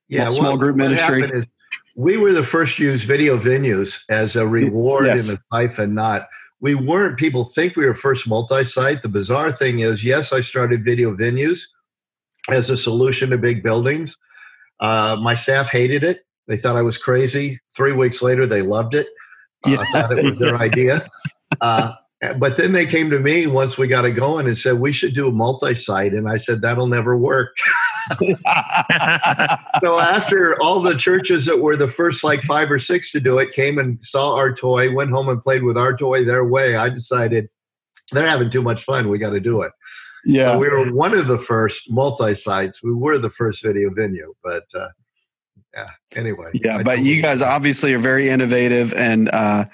yeah, small well, group ministry we were the first to use video venues as a reward yes. in the siphon not we weren't people think we were first multi-site the bizarre thing is yes i started video venues as a solution to big buildings uh, my staff hated it They thought I was crazy. Three weeks later, they loved it. Uh, yeah. thought it was their idea. Uh, but then they came to me once we got it going and said we should do a multi-site, and I said that'll never work. so after all the churches that were the first like five or six to do it came and saw our toy, went home and played with our toy their way, I decided they're having too much fun. We got to do it. Yeah, so we were one of the first multi-sites. We were the first video venue, but uh, yeah. Anyway. Yeah, I but you guys obviously are very innovative and uh,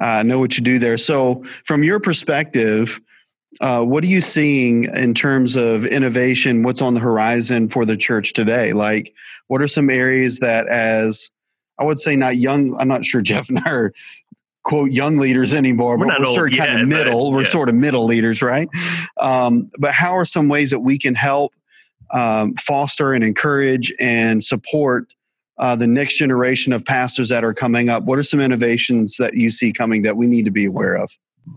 uh, know what you do there. So, from your perspective, uh, what are you seeing in terms of innovation? What's on the horizon for the church today? Like, what are some areas that, as I would say, not young, I'm not sure Jeff and I are quote young leaders anymore, we're but we're sort of yet, kind of middle. But, we're sort of middle leaders, right? Um, but how are some ways that we can help um, foster and encourage and support uh, the next generation of pastors that are coming up? What are some innovations that you see coming that we need to be aware of?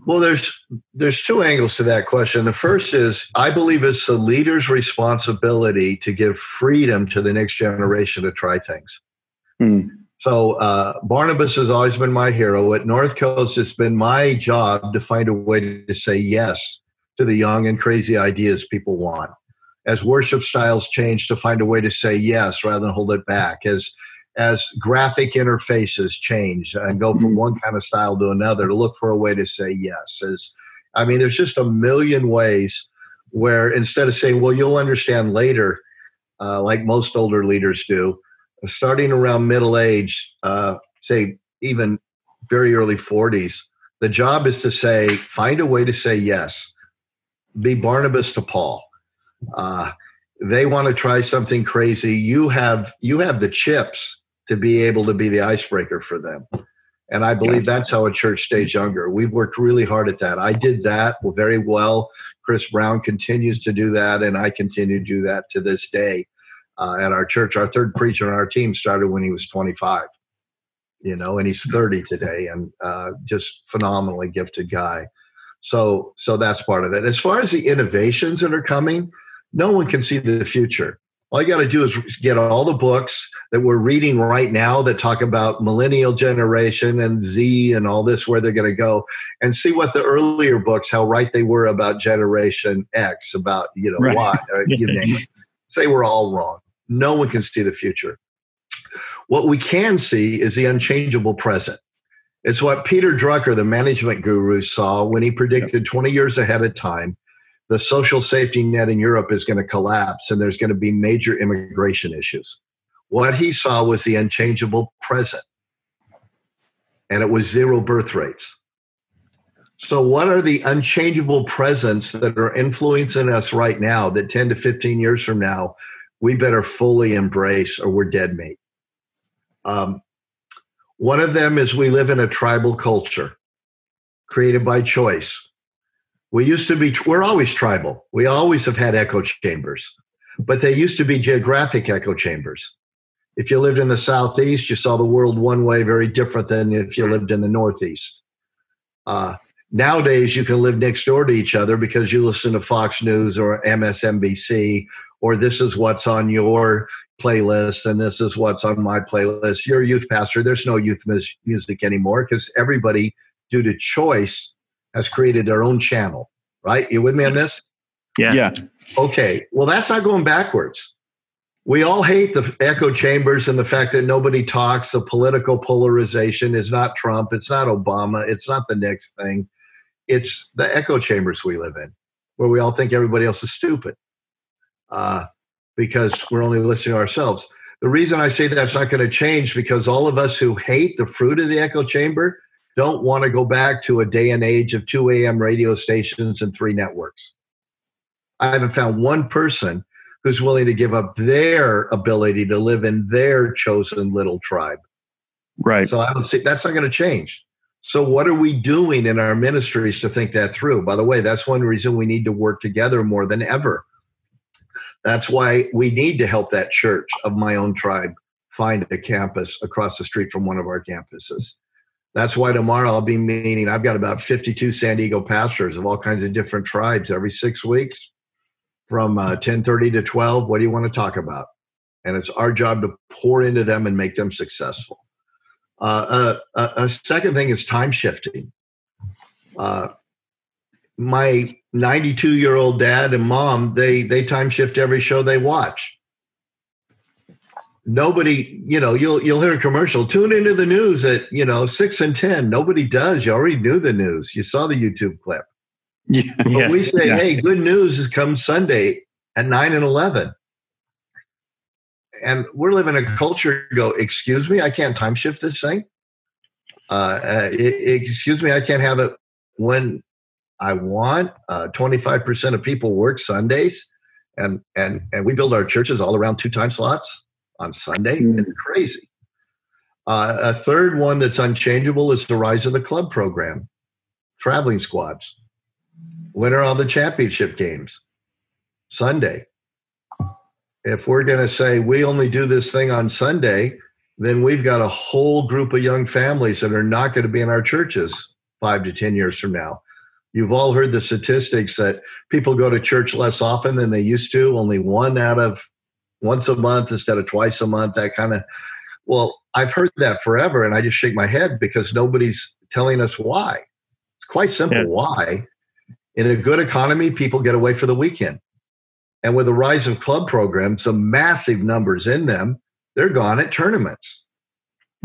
Well, there's there's two angles to that question. The first is I believe it's the leader's responsibility to give freedom to the next generation to try things. Hmm. So uh, Barnabas has always been my hero. At North Coast, it's been my job to find a way to say yes to the young and crazy ideas people want. As worship styles change, to find a way to say yes rather than hold it back. As as graphic interfaces change and go from mm-hmm. one kind of style to another to look for a way to say yes as i mean there's just a million ways where instead of saying well you'll understand later uh, like most older leaders do starting around middle age uh, say even very early 40s the job is to say find a way to say yes be barnabas to paul uh, they want to try something crazy you have you have the chips to be able to be the icebreaker for them. And I believe that's how a church stays younger. We've worked really hard at that. I did that very well. Chris Brown continues to do that, and I continue to do that to this day uh, at our church. Our third preacher on our team started when he was 25, you know, and he's 30 today, and uh, just phenomenally gifted guy. So, so that's part of it. As far as the innovations that are coming, no one can see the future all you got to do is get all the books that we're reading right now that talk about millennial generation and Z and all this, where they're going to go, and see what the earlier books, how right they were about Generation X, about you know right. Y, uh, you name it. Say we're all wrong. No one can see the future. What we can see is the unchangeable present. It's what Peter Drucker, the management guru, saw when he predicted 20 years ahead of time the social safety net in Europe is going to collapse and there's going to be major immigration issues. What he saw was the unchangeable present, and it was zero birth rates. So, what are the unchangeable presents that are influencing us right now that 10 to 15 years from now we better fully embrace or we're dead meat? Um, one of them is we live in a tribal culture created by choice we used to be, we're always tribal. We always have had echo chambers, but they used to be geographic echo chambers. If you lived in the Southeast, you saw the world one way, very different than if you lived in the Northeast. Uh, nowadays, you can live next door to each other because you listen to Fox News or MSNBC, or this is what's on your playlist and this is what's on my playlist. You're a youth pastor. There's no youth music anymore because everybody, due to choice, has created their own channel, right? You with me on this? Yeah. Yeah. Okay. Well, that's not going backwards. We all hate the echo chambers and the fact that nobody talks. The political polarization is not Trump. It's not Obama. It's not the next thing. It's the echo chambers we live in, where we all think everybody else is stupid uh, because we're only listening to ourselves. The reason I say that's not going to change because all of us who hate the fruit of the echo chamber don't want to go back to a day and age of 2 a.m. radio stations and three networks. I haven't found one person who's willing to give up their ability to live in their chosen little tribe. Right. So I don't see that's not going to change. So what are we doing in our ministries to think that through? By the way, that's one reason we need to work together more than ever. That's why we need to help that church of my own tribe find a campus across the street from one of our campuses. That's why tomorrow I'll be meeting. I've got about 52 San Diego pastors of all kinds of different tribes every six weeks from uh, 10:30 to 12. What do you want to talk about? and it's our job to pour into them and make them successful. Uh, a, uh, a, second thing is time shifting. Uh, my 92 year old dad and mom they they time shift every show they watch nobody you know you'll you'll hear a commercial tune into the news at you know 6 and 10 nobody does. You already knew the news. You saw the youtube clip. Yeah. but we say yeah. hey good news comes sunday at 9 and 11 and we're living a culture go excuse me i can't time shift this thing. Uh, uh excuse me i can't have it when I want. Uh, 25% of people work Sundays, and and and we build our churches all around two time slots on Sunday. Mm. It's crazy. Uh, a third one that's unchangeable is the rise of the club program, traveling squads, winner on the championship games, Sunday. If we're going to say we only do this thing on Sunday, then we've got a whole group of young families that are not going to be in our churches five to 10 years from now. You've all heard the statistics that people go to church less often than they used to, only one out of once a month instead of twice a month, that kind of. Well, I've heard that forever, and I just shake my head because nobody's telling us why. It's quite simple yeah. why. In a good economy, people get away for the weekend. And with the rise of club programs, some massive numbers in them, they're gone at tournaments.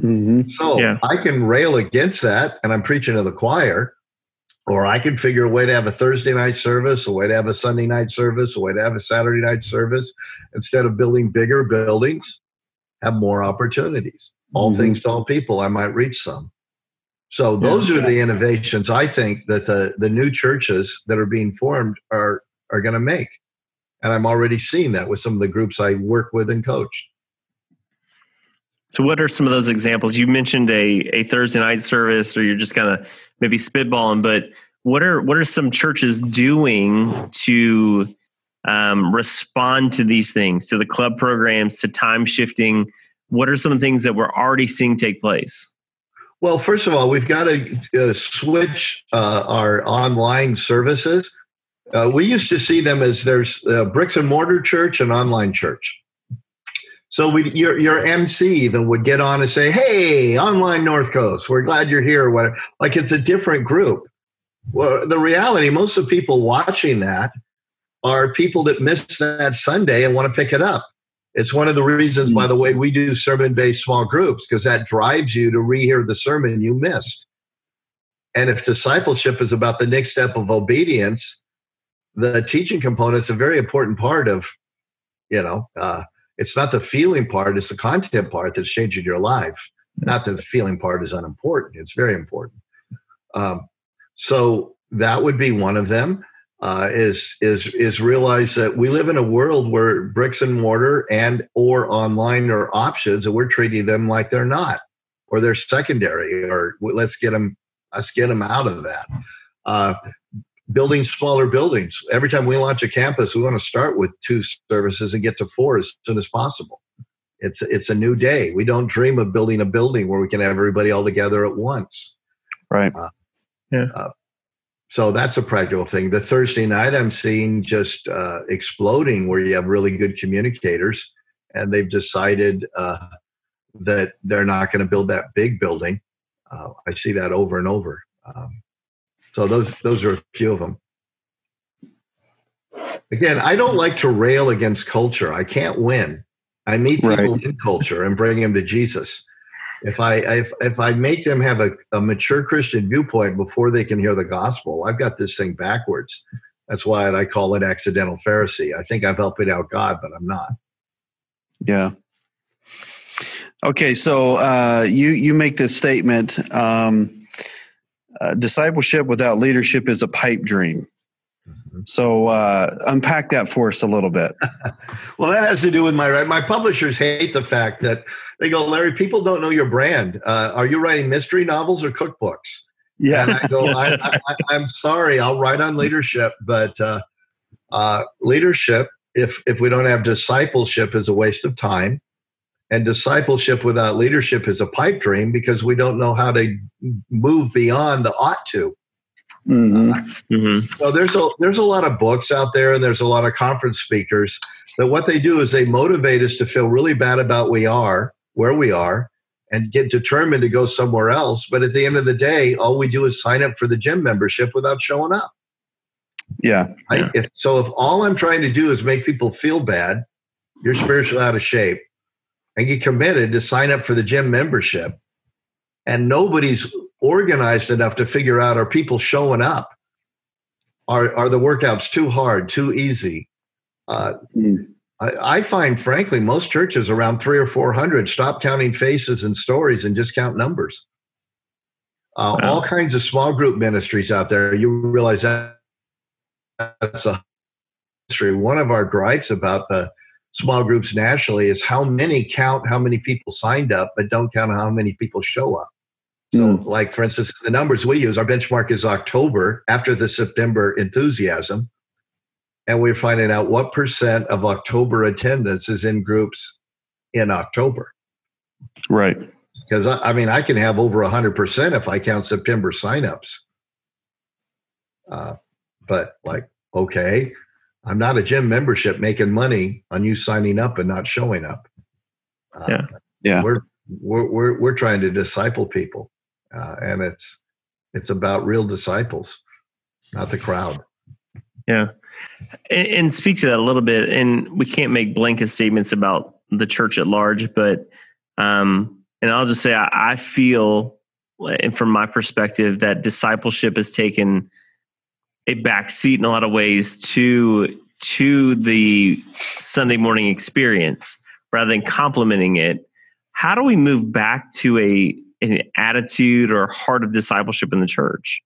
Mm-hmm. So yeah. I can rail against that, and I'm preaching to the choir or I can figure a way to have a Thursday night service, a way to have a Sunday night service, a way to have a Saturday night service. Instead of building bigger buildings, have more opportunities. All mm-hmm. things to all people, I might reach some. So those yeah, are the innovations I think that the, the new churches that are being formed are are going to make. And I'm already seeing that with some of the groups I work with and coach. So, what are some of those examples? You mentioned a, a Thursday night service, or you're just kind of maybe spitballing, but what are what are some churches doing to um, respond to these things, to the club programs, to time shifting? What are some things that we're already seeing take place? Well, first of all, we've got to uh, switch uh, our online services. Uh, we used to see them as there's bricks and mortar church and online church. So we, your your MC even would get on and say, "Hey, online North Coast, we're glad you're here." What like it's a different group. Well, the reality, most of the people watching that are people that missed that Sunday and want to pick it up. It's one of the reasons, by the way, we do sermon-based small groups because that drives you to rehear the sermon you missed. And if discipleship is about the next step of obedience, the teaching component is a very important part of, you know, uh, it's not the feeling part, it's the content part that's changing your life. Not that the feeling part is unimportant, it's very important. Um, so that would be one of them. Uh, is is is realize that we live in a world where bricks and mortar and or online are options, and we're treating them like they're not, or they're secondary, or let's get them let's get them out of that. Uh, building smaller buildings. Every time we launch a campus, we want to start with two services and get to four as soon as possible. It's it's a new day. We don't dream of building a building where we can have everybody all together at once. Right. Uh, yeah. Uh, so that's a practical thing. The Thursday night I'm seeing just uh, exploding where you have really good communicators and they've decided uh, that they're not going to build that big building. Uh, I see that over and over. Um, so those those are a few of them. Again, I don't like to rail against culture. I can't win. I meet people right. in culture and bring them to Jesus. If I if, if I make them have a, a mature Christian viewpoint before they can hear the gospel, I've got this thing backwards. That's why I call it accidental Pharisee. I think I'm helping out God, but I'm not. Yeah. Okay, so uh, you you make this statement. Um, uh, discipleship without leadership is a pipe dream. Mm-hmm. So uh, unpack that for us a little bit. well, that has to do with my my publishers hate the fact that they go, Larry, people don't know your brand. Uh, are you writing mystery novels or cookbooks? Yeah, and I go, I, am sorry, I'll write on leadership, but uh, uh, leadership, if if we don't have discipleship, is a waste of time. And discipleship without leadership is a pipe dream because we don't know how to move beyond the ought to. Mm-hmm. Uh, mm-hmm. So there's a there's a lot of books out there, and there's a lot of conference speakers that what they do is they motivate us to feel really bad about we are where we are, and get determined to go somewhere else. But at the end of the day, all we do is sign up for the gym membership without showing up. Yeah. I, if, so if all I'm trying to do is make people feel bad, you're spiritually out of shape, and get committed to sign up for the gym membership, and nobody's organized enough to figure out are people showing up? Are, are the workouts too hard, too easy? Uh, mm. I, I, find, frankly, most churches around three or 400 stop counting faces and stories and just count numbers. Uh, wow. All kinds of small group ministries out there. You realize that that's a history. One of our gripes about the small groups nationally is how many count how many people signed up, but don't count how many people show up. So, mm. like for instance, the numbers we use, our benchmark is October after the September enthusiasm, and we're finding out what percent of October attendance is in groups in October. Right. Because I, I mean, I can have over hundred percent if I count September signups. Uh, but like, okay, I'm not a gym membership making money on you signing up and not showing up. Uh, yeah. Yeah. We're, we're, we're, we're trying to disciple people uh, and it's it's about real disciples, not the crowd. Yeah, and, and speak to that a little bit. And we can't make blanket statements about the church at large, but um, and I'll just say I, I feel, and from my perspective, that discipleship has taken a backseat in a lot of ways to to the Sunday morning experience rather than complementing it. How do we move back to a an attitude or heart of discipleship in the church?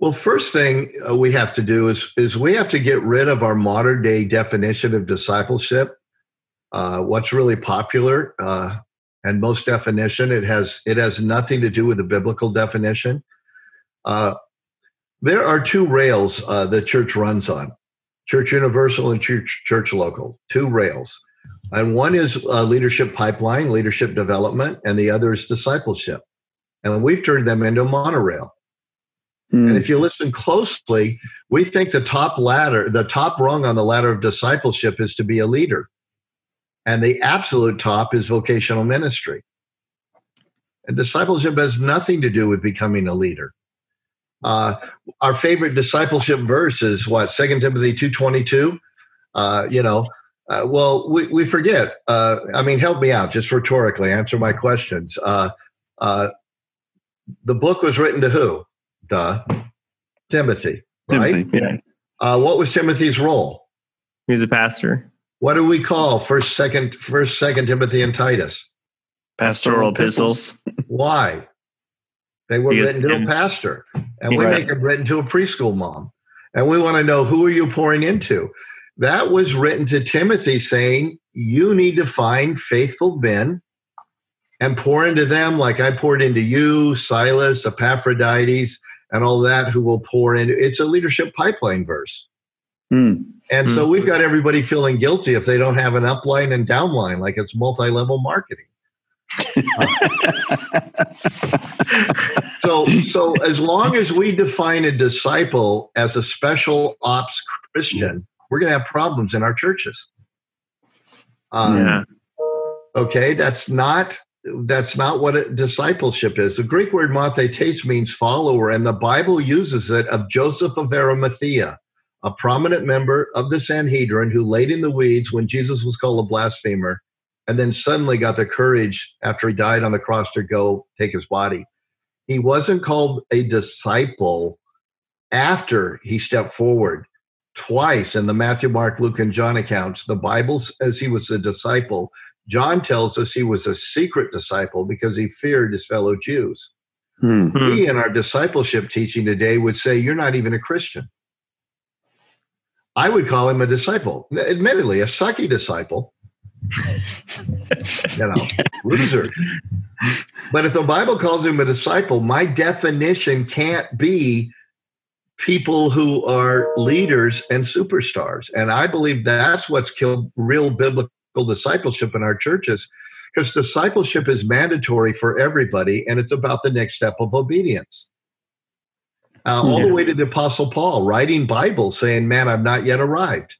Well, first thing uh, we have to do is is we have to get rid of our modern day definition of discipleship. Uh, what's really popular uh, and most definition it has it has nothing to do with the biblical definition. Uh, there are two rails uh, the church runs on: church universal and church church local. Two rails. And one is uh, leadership pipeline, leadership development, and the other is discipleship. And we've turned them into a monorail. Mm. And if you listen closely, we think the top ladder, the top rung on the ladder of discipleship is to be a leader. And the absolute top is vocational ministry. And discipleship has nothing to do with becoming a leader. Uh, our favorite discipleship verse is what? Second Timothy 2.22. Uh, you know, uh, well, we, we forget. Uh, I mean, help me out, just rhetorically, answer my questions. Uh, uh the book was written to who? Duh. Timothy. Right? Timothy, yeah. Uh, what was Timothy's role? He was a pastor. What do we call first, second, first, second Timothy and Titus? Pastoral epistles. Why? They were written to a pastor, and we right. make them written to a preschool mom. And we want to know who are you pouring into? That was written to Timothy saying, You need to find faithful men and pour into them like I poured into you, Silas, Epaphroditus, and all that, who will pour into it's a leadership pipeline verse. Mm. And mm. so we've got everybody feeling guilty if they don't have an upline and downline, like it's multi level marketing. so, so as long as we define a disciple as a special ops Christian, we're going to have problems in our churches. Um, yeah. Okay, that's not that's not what a discipleship is. The Greek word mathetes means follower, and the Bible uses it of Joseph of Arimathea, a prominent member of the Sanhedrin who laid in the weeds when Jesus was called a blasphemer, and then suddenly got the courage after he died on the cross to go take his body. He wasn't called a disciple after he stepped forward twice in the Matthew, Mark, Luke, and John accounts. The Bible says he was a disciple. John tells us he was a secret disciple because he feared his fellow Jews. Hmm. We in our discipleship teaching today would say, You're not even a Christian. I would call him a disciple, admittedly, a sucky disciple. you know, loser. But if the Bible calls him a disciple, my definition can't be people who are leaders and superstars. And I believe that's what's killed real biblical discipleship in our churches because discipleship is mandatory for everybody and it's about the next step of obedience. uh, all yeah. the way to the Apostle Paul writing Bible saying, Man, I've not yet arrived.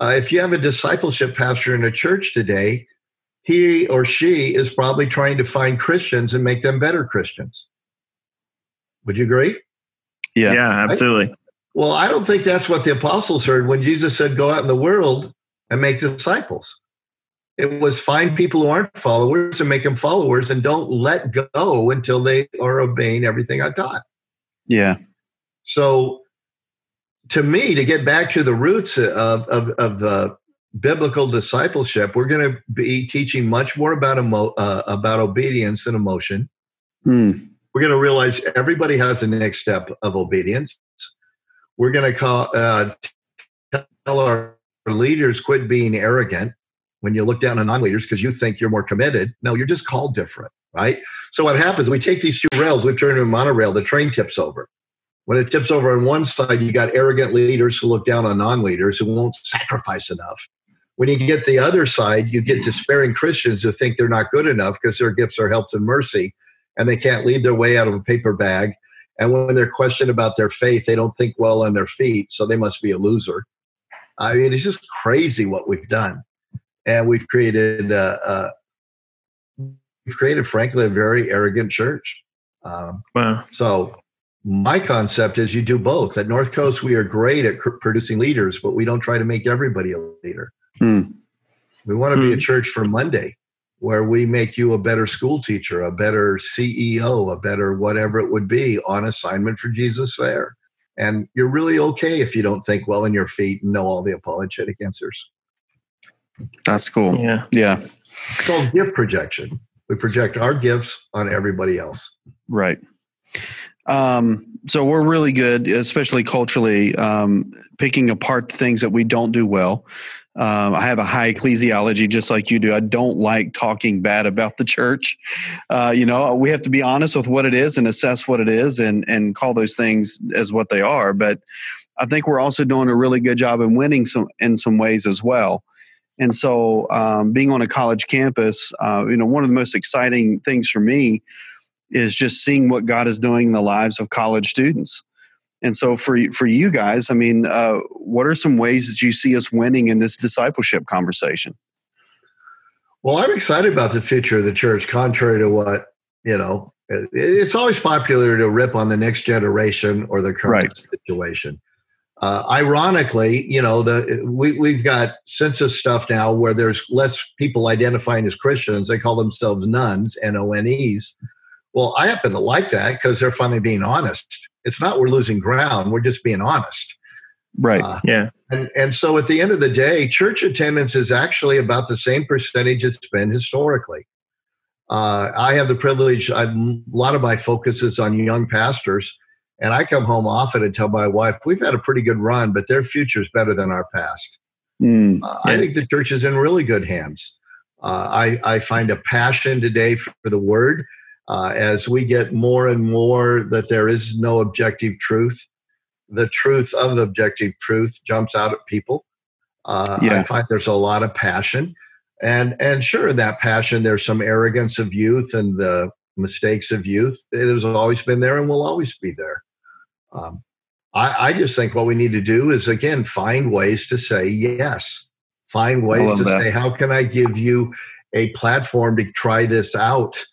Uh, if you have a discipleship pastor in a church today, he or she is probably trying to find Christians and make them better Christians. Would you agree? Yeah, yeah, absolutely. Right? Well, I don't think that's what the apostles heard when Jesus said, Go out in the world and make disciples. It was find people who aren't followers and make them followers and don't let go until they are obeying everything I taught. Yeah. So, to me, to get back to the roots of, of, of the biblical discipleship, we're going to be teaching much more about emo- uh, about obedience than emotion. Hmm. We're going to realize everybody has the next step of obedience. We're going to call uh, tell our leaders quit being arrogant when you look down on non-leaders because you think you're more committed. No, you're just called different, right? So what happens? We take these two rails, we turn them a monorail. The train tips over. When it tips over on one side, you got arrogant leaders who look down on non-leaders who won't sacrifice enough. When you get the other side, you get despairing Christians who think they're not good enough because their gifts are helps and mercy, and they can't lead their way out of a paper bag. And when they're questioned about their faith, they don't think well on their feet, so they must be a loser. I mean, it's just crazy what we've done, and we've created uh, uh, we've created, frankly, a very arrogant church. Um, wow. So my concept is you do both. At North Coast, we are great at cr- producing leaders, but we don't try to make everybody a leader. Mm. We want to mm. be a hmm. church for Monday where we make you a better school teacher, a better CEO, a better whatever it would be on assignment for Jesus there. And you're really okay if you don't think well in your feet and know all the apologetic answers. That's cool. Yeah. Yeah. It's called gift projection. We project our gifts on everybody else. Right. Um, so we're really good, especially culturally, um, picking apart things that we don't do well. Um, I have a high ecclesiology, just like you do. I don't like talking bad about the church. Uh, you know, we have to be honest with what it is and assess what it is, and and call those things as what they are. But I think we're also doing a really good job in winning some in some ways as well. And so, um, being on a college campus, uh, you know, one of the most exciting things for me is just seeing what God is doing in the lives of college students. And so, for for you guys, I mean, uh, what are some ways that you see us winning in this discipleship conversation? Well, I'm excited about the future of the church. Contrary to what you know, it's always popular to rip on the next generation or the current right. situation. Uh, ironically, you know, the we we've got census stuff now where there's less people identifying as Christians. They call themselves nones, N O N E's. Well, I happen to like that because they're finally being honest. It's not we're losing ground; we're just being honest. Right. Uh, yeah. And and so at the end of the day, church attendance is actually about the same percentage it's been historically. Uh, I have the privilege. I've, a lot of my focus is on young pastors, and I come home often and tell my wife we've had a pretty good run, but their future is better than our past. Mm, uh, yeah. I think the church is in really good hands. Uh, I, I find a passion today for, for the word uh, as we get more and more that there is no objective truth, the truth of the objective truth jumps out at people. Uh, yeah. I find there's a lot of passion, and and sure, in that passion, there's some arrogance of youth and the mistakes of youth. It has always been there and will always be there. Um, I, I just think what we need to do is again find ways to say yes, find ways to that. say how can I give you a platform to try this out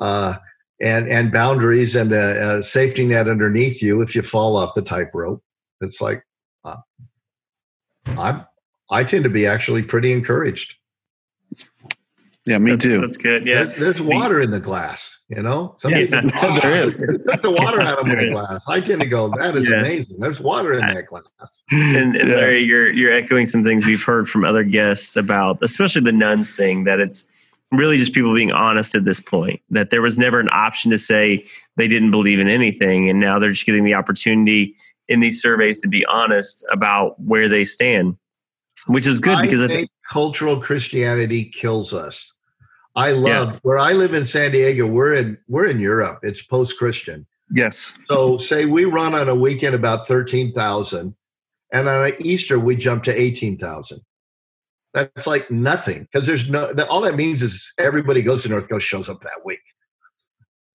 uh, and and boundaries and a, a, safety net underneath you if you fall off the tightrope. It's like uh, I'm I tend to be actually pretty encouraged. Yeah, me that's, too. That's good. Yeah, there's, there's water in the glass. You know, Some yes, oh, there is. Cut the water out of my glass. I tend to go. That is yeah. amazing. There's water in that glass. And, and yeah. Larry, you're you're echoing some things we've heard from other guests about, especially the nones thing. That it's really just people being honest at this point that there was never an option to say they didn't believe in anything and now they're just getting the opportunity in these surveys to be honest about where they stand which is good because I think cultural christianity kills us. I love yeah. where i live in san diego we're in we're in europe. It's post-christian. Yes. So say we run on a weekend about 13000 and on easter we jump to 18000 that's like nothing because there's no. All that means is everybody goes to North Coast shows up that week.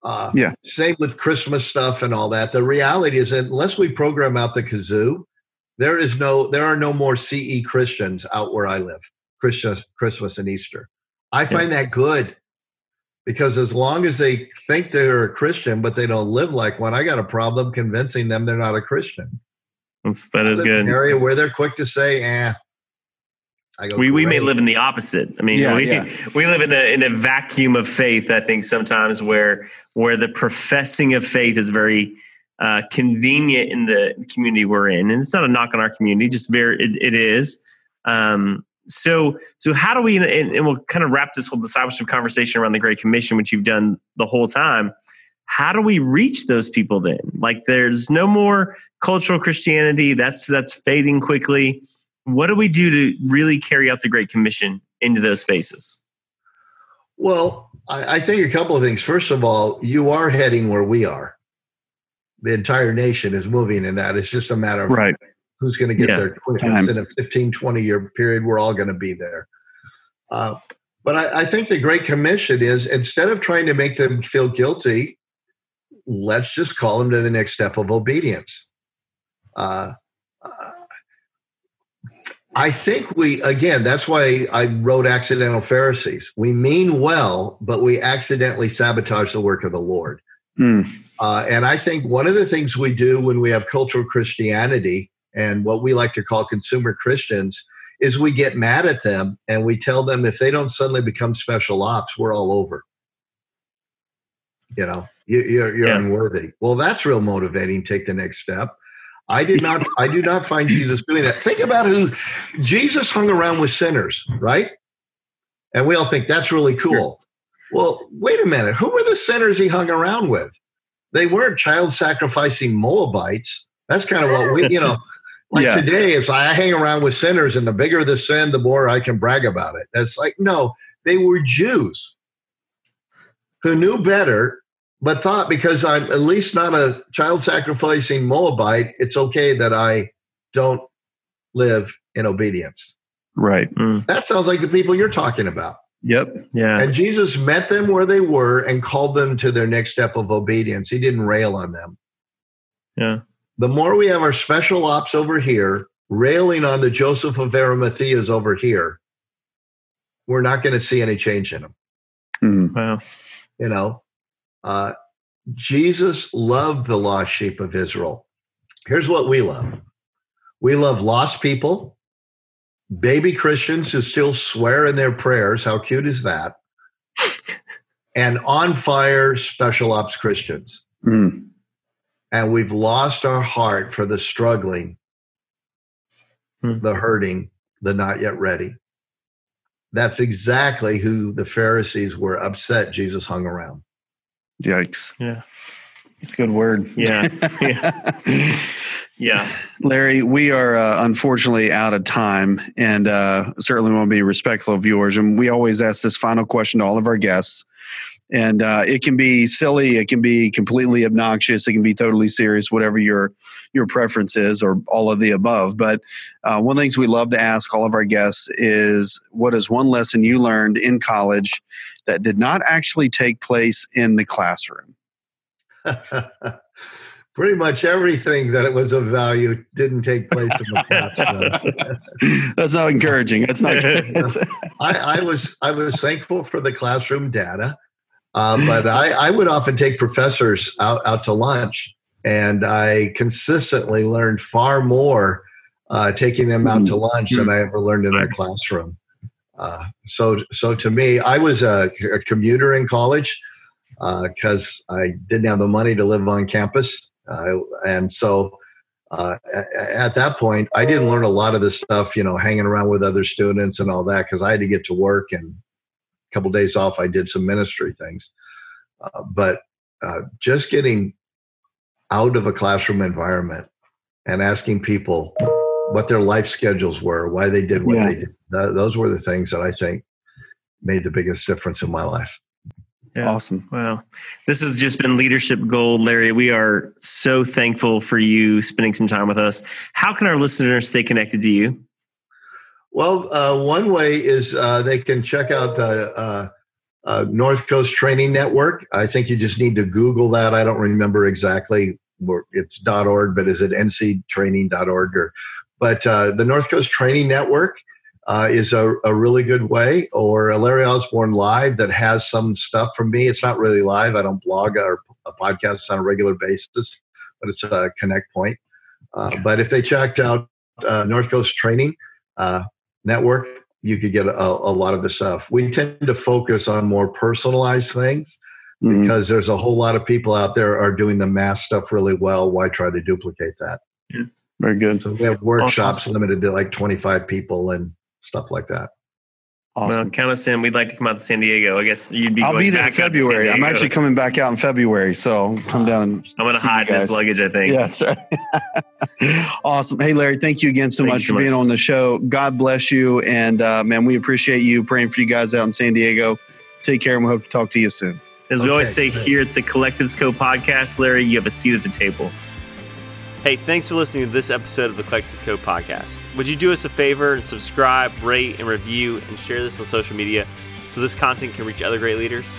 Uh, yeah. Same with Christmas stuff and all that. The reality is unless we program out the kazoo, there is no there are no more CE Christians out where I live. Christmas, Christmas and Easter. I find yeah. that good because as long as they think they're a Christian but they don't live like one, I got a problem convincing them they're not a Christian. That's that is good. area where they're quick to say, "eh." We we may live in the opposite. I mean, yeah, we yeah. we live in a in a vacuum of faith. I think sometimes where where the professing of faith is very uh, convenient in the community we're in, and it's not a knock on our community. Just very, it, it is. Um, so so how do we and, and we'll kind of wrap this whole discipleship conversation around the Great Commission, which you've done the whole time. How do we reach those people then? Like, there's no more cultural Christianity. That's that's fading quickly. What do we do to really carry out the Great Commission into those spaces? Well, I, I think a couple of things. First of all, you are heading where we are the entire nation is moving in that. It's just a matter of right. who's going to get yeah, there quickest. In a 15, 20 year period, we're all going to be there. Uh, but I, I, think the Great Commission is instead of trying to make them feel guilty, let's just call them to the next step of obedience. Uh, uh, I think we, again, that's why I wrote Accidental Pharisees. We mean well, but we accidentally sabotage the work of the Lord. Mm. Uh, and I think one of the things we do when we have cultural Christianity and what we like to call consumer Christians is we get mad at them and we tell them if they don't suddenly become special ops, we're all over. You know, you, are you're, yeah. unworthy. Well, that's real motivating. Take the next step. I did not. I do not find Jesus doing that. Think about who Jesus hung around with sinners, right? And we all think that's really cool. Well, wait a minute. Who were the sinners he hung around with? They weren't child sacrificing Moabites. That's kind of what we, you know, like yeah. today, if I hang around with sinners and the bigger the sin, the more I can brag about it. It's like, no, they were Jews who knew better, but thought because I'm at least not a child sacrificing Moabite, it's okay that I don't live in obedience. Right. Mm. That sounds like the people you're talking about. Yep. Yeah. And Jesus met them where they were and called them to their next step of obedience. He didn't rail on them. Yeah. The more we have our special ops over here, railing on the Joseph of Arimathea's over here, we're not going to see any change in them. Mm. Wow. You know, uh, Jesus loved the lost sheep of Israel. Here's what we love we love lost people baby Christians who still swear in their prayers. How cute is that? and on fire special ops Christians. Mm. And we've lost our heart for the struggling, mm. the hurting, the not yet ready. That's exactly who the Pharisees were upset Jesus hung around. Yikes. Yeah. It's a good word. Yeah. yeah. Yeah. Larry, we are uh, unfortunately out of time and uh, certainly want to be respectful of yours. And we always ask this final question to all of our guests. And uh, it can be silly, it can be completely obnoxious, it can be totally serious, whatever your your preference is, or all of the above. But uh, one of the things we love to ask all of our guests is, what is one lesson you learned in college that did not actually take place in the classroom? pretty much everything that it was of value didn't take place in the classroom. That's not encouraging. That's not. I, I, was I was thankful for the classroom data, uh, but I, I would often take professors out, out to lunch, and I consistently learned far more uh, taking them out to mm-hmm. lunch than I ever learned in their classroom. Uh, so so to me, I was a, a commuter in college because uh, I didn't have the money to live on campus. Uh, and so uh, at that point, I didn't learn a lot of this stuff, you know, hanging around with other students and all that because I had to get to work and a couple days off. I did some ministry things, uh, but just getting out of a classroom environment and asking people what their life schedules were, why they did what yeah. they did. Th- those were the things that I think made the biggest difference in my life. Yeah. Awesome. Wow. This has just been leadership gold, Larry. We are so thankful for you spending some time with us. How can our listeners stay connected to you? Well, uh, one way is uh, they can check out the uh, uh, North Coast Training Network. I think you just need to Google that. I don't remember exactly where it's .org, but is it nctraining.org or? But uh, the North Coast Training Network uh, is a, a really good way, or a Larry Osborne Live that has some stuff from me. It's not really live. I don't blog or a podcast on a regular basis, but it's a connect point. Uh, but if they checked out uh, North Coast Training uh, Network, you could get a, a, lot of the stuff. We tend to focus on more personalized things mm-hmm. because there's a whole lot of people out there are doing the mass stuff really well. Why try to duplicate that? Yeah. Very good. So we have workshops awesome. limited to like 25 people and stuff like that. Awesome. Well, count us in. We'd like to come out to San Diego. I guess you'd be. I'll be there in February. I'm actually coming back out in February, so come down and. I'm going to hide this luggage. I think. Yeah, that's right. awesome. Hey, Larry, thank you again so thank much for so being much. on the show. God bless you, and uh, man, we appreciate you praying for you guys out in San Diego. Take care, and we hope to talk to you soon. As we always say great. here at the Collective Co podcast, Larry, you have a seat at the table. Hey, thanks for listening to this episode of the Collective Code podcast. Would you do us a favor and subscribe, rate, and review, and share this on social media so this content can reach other great leaders?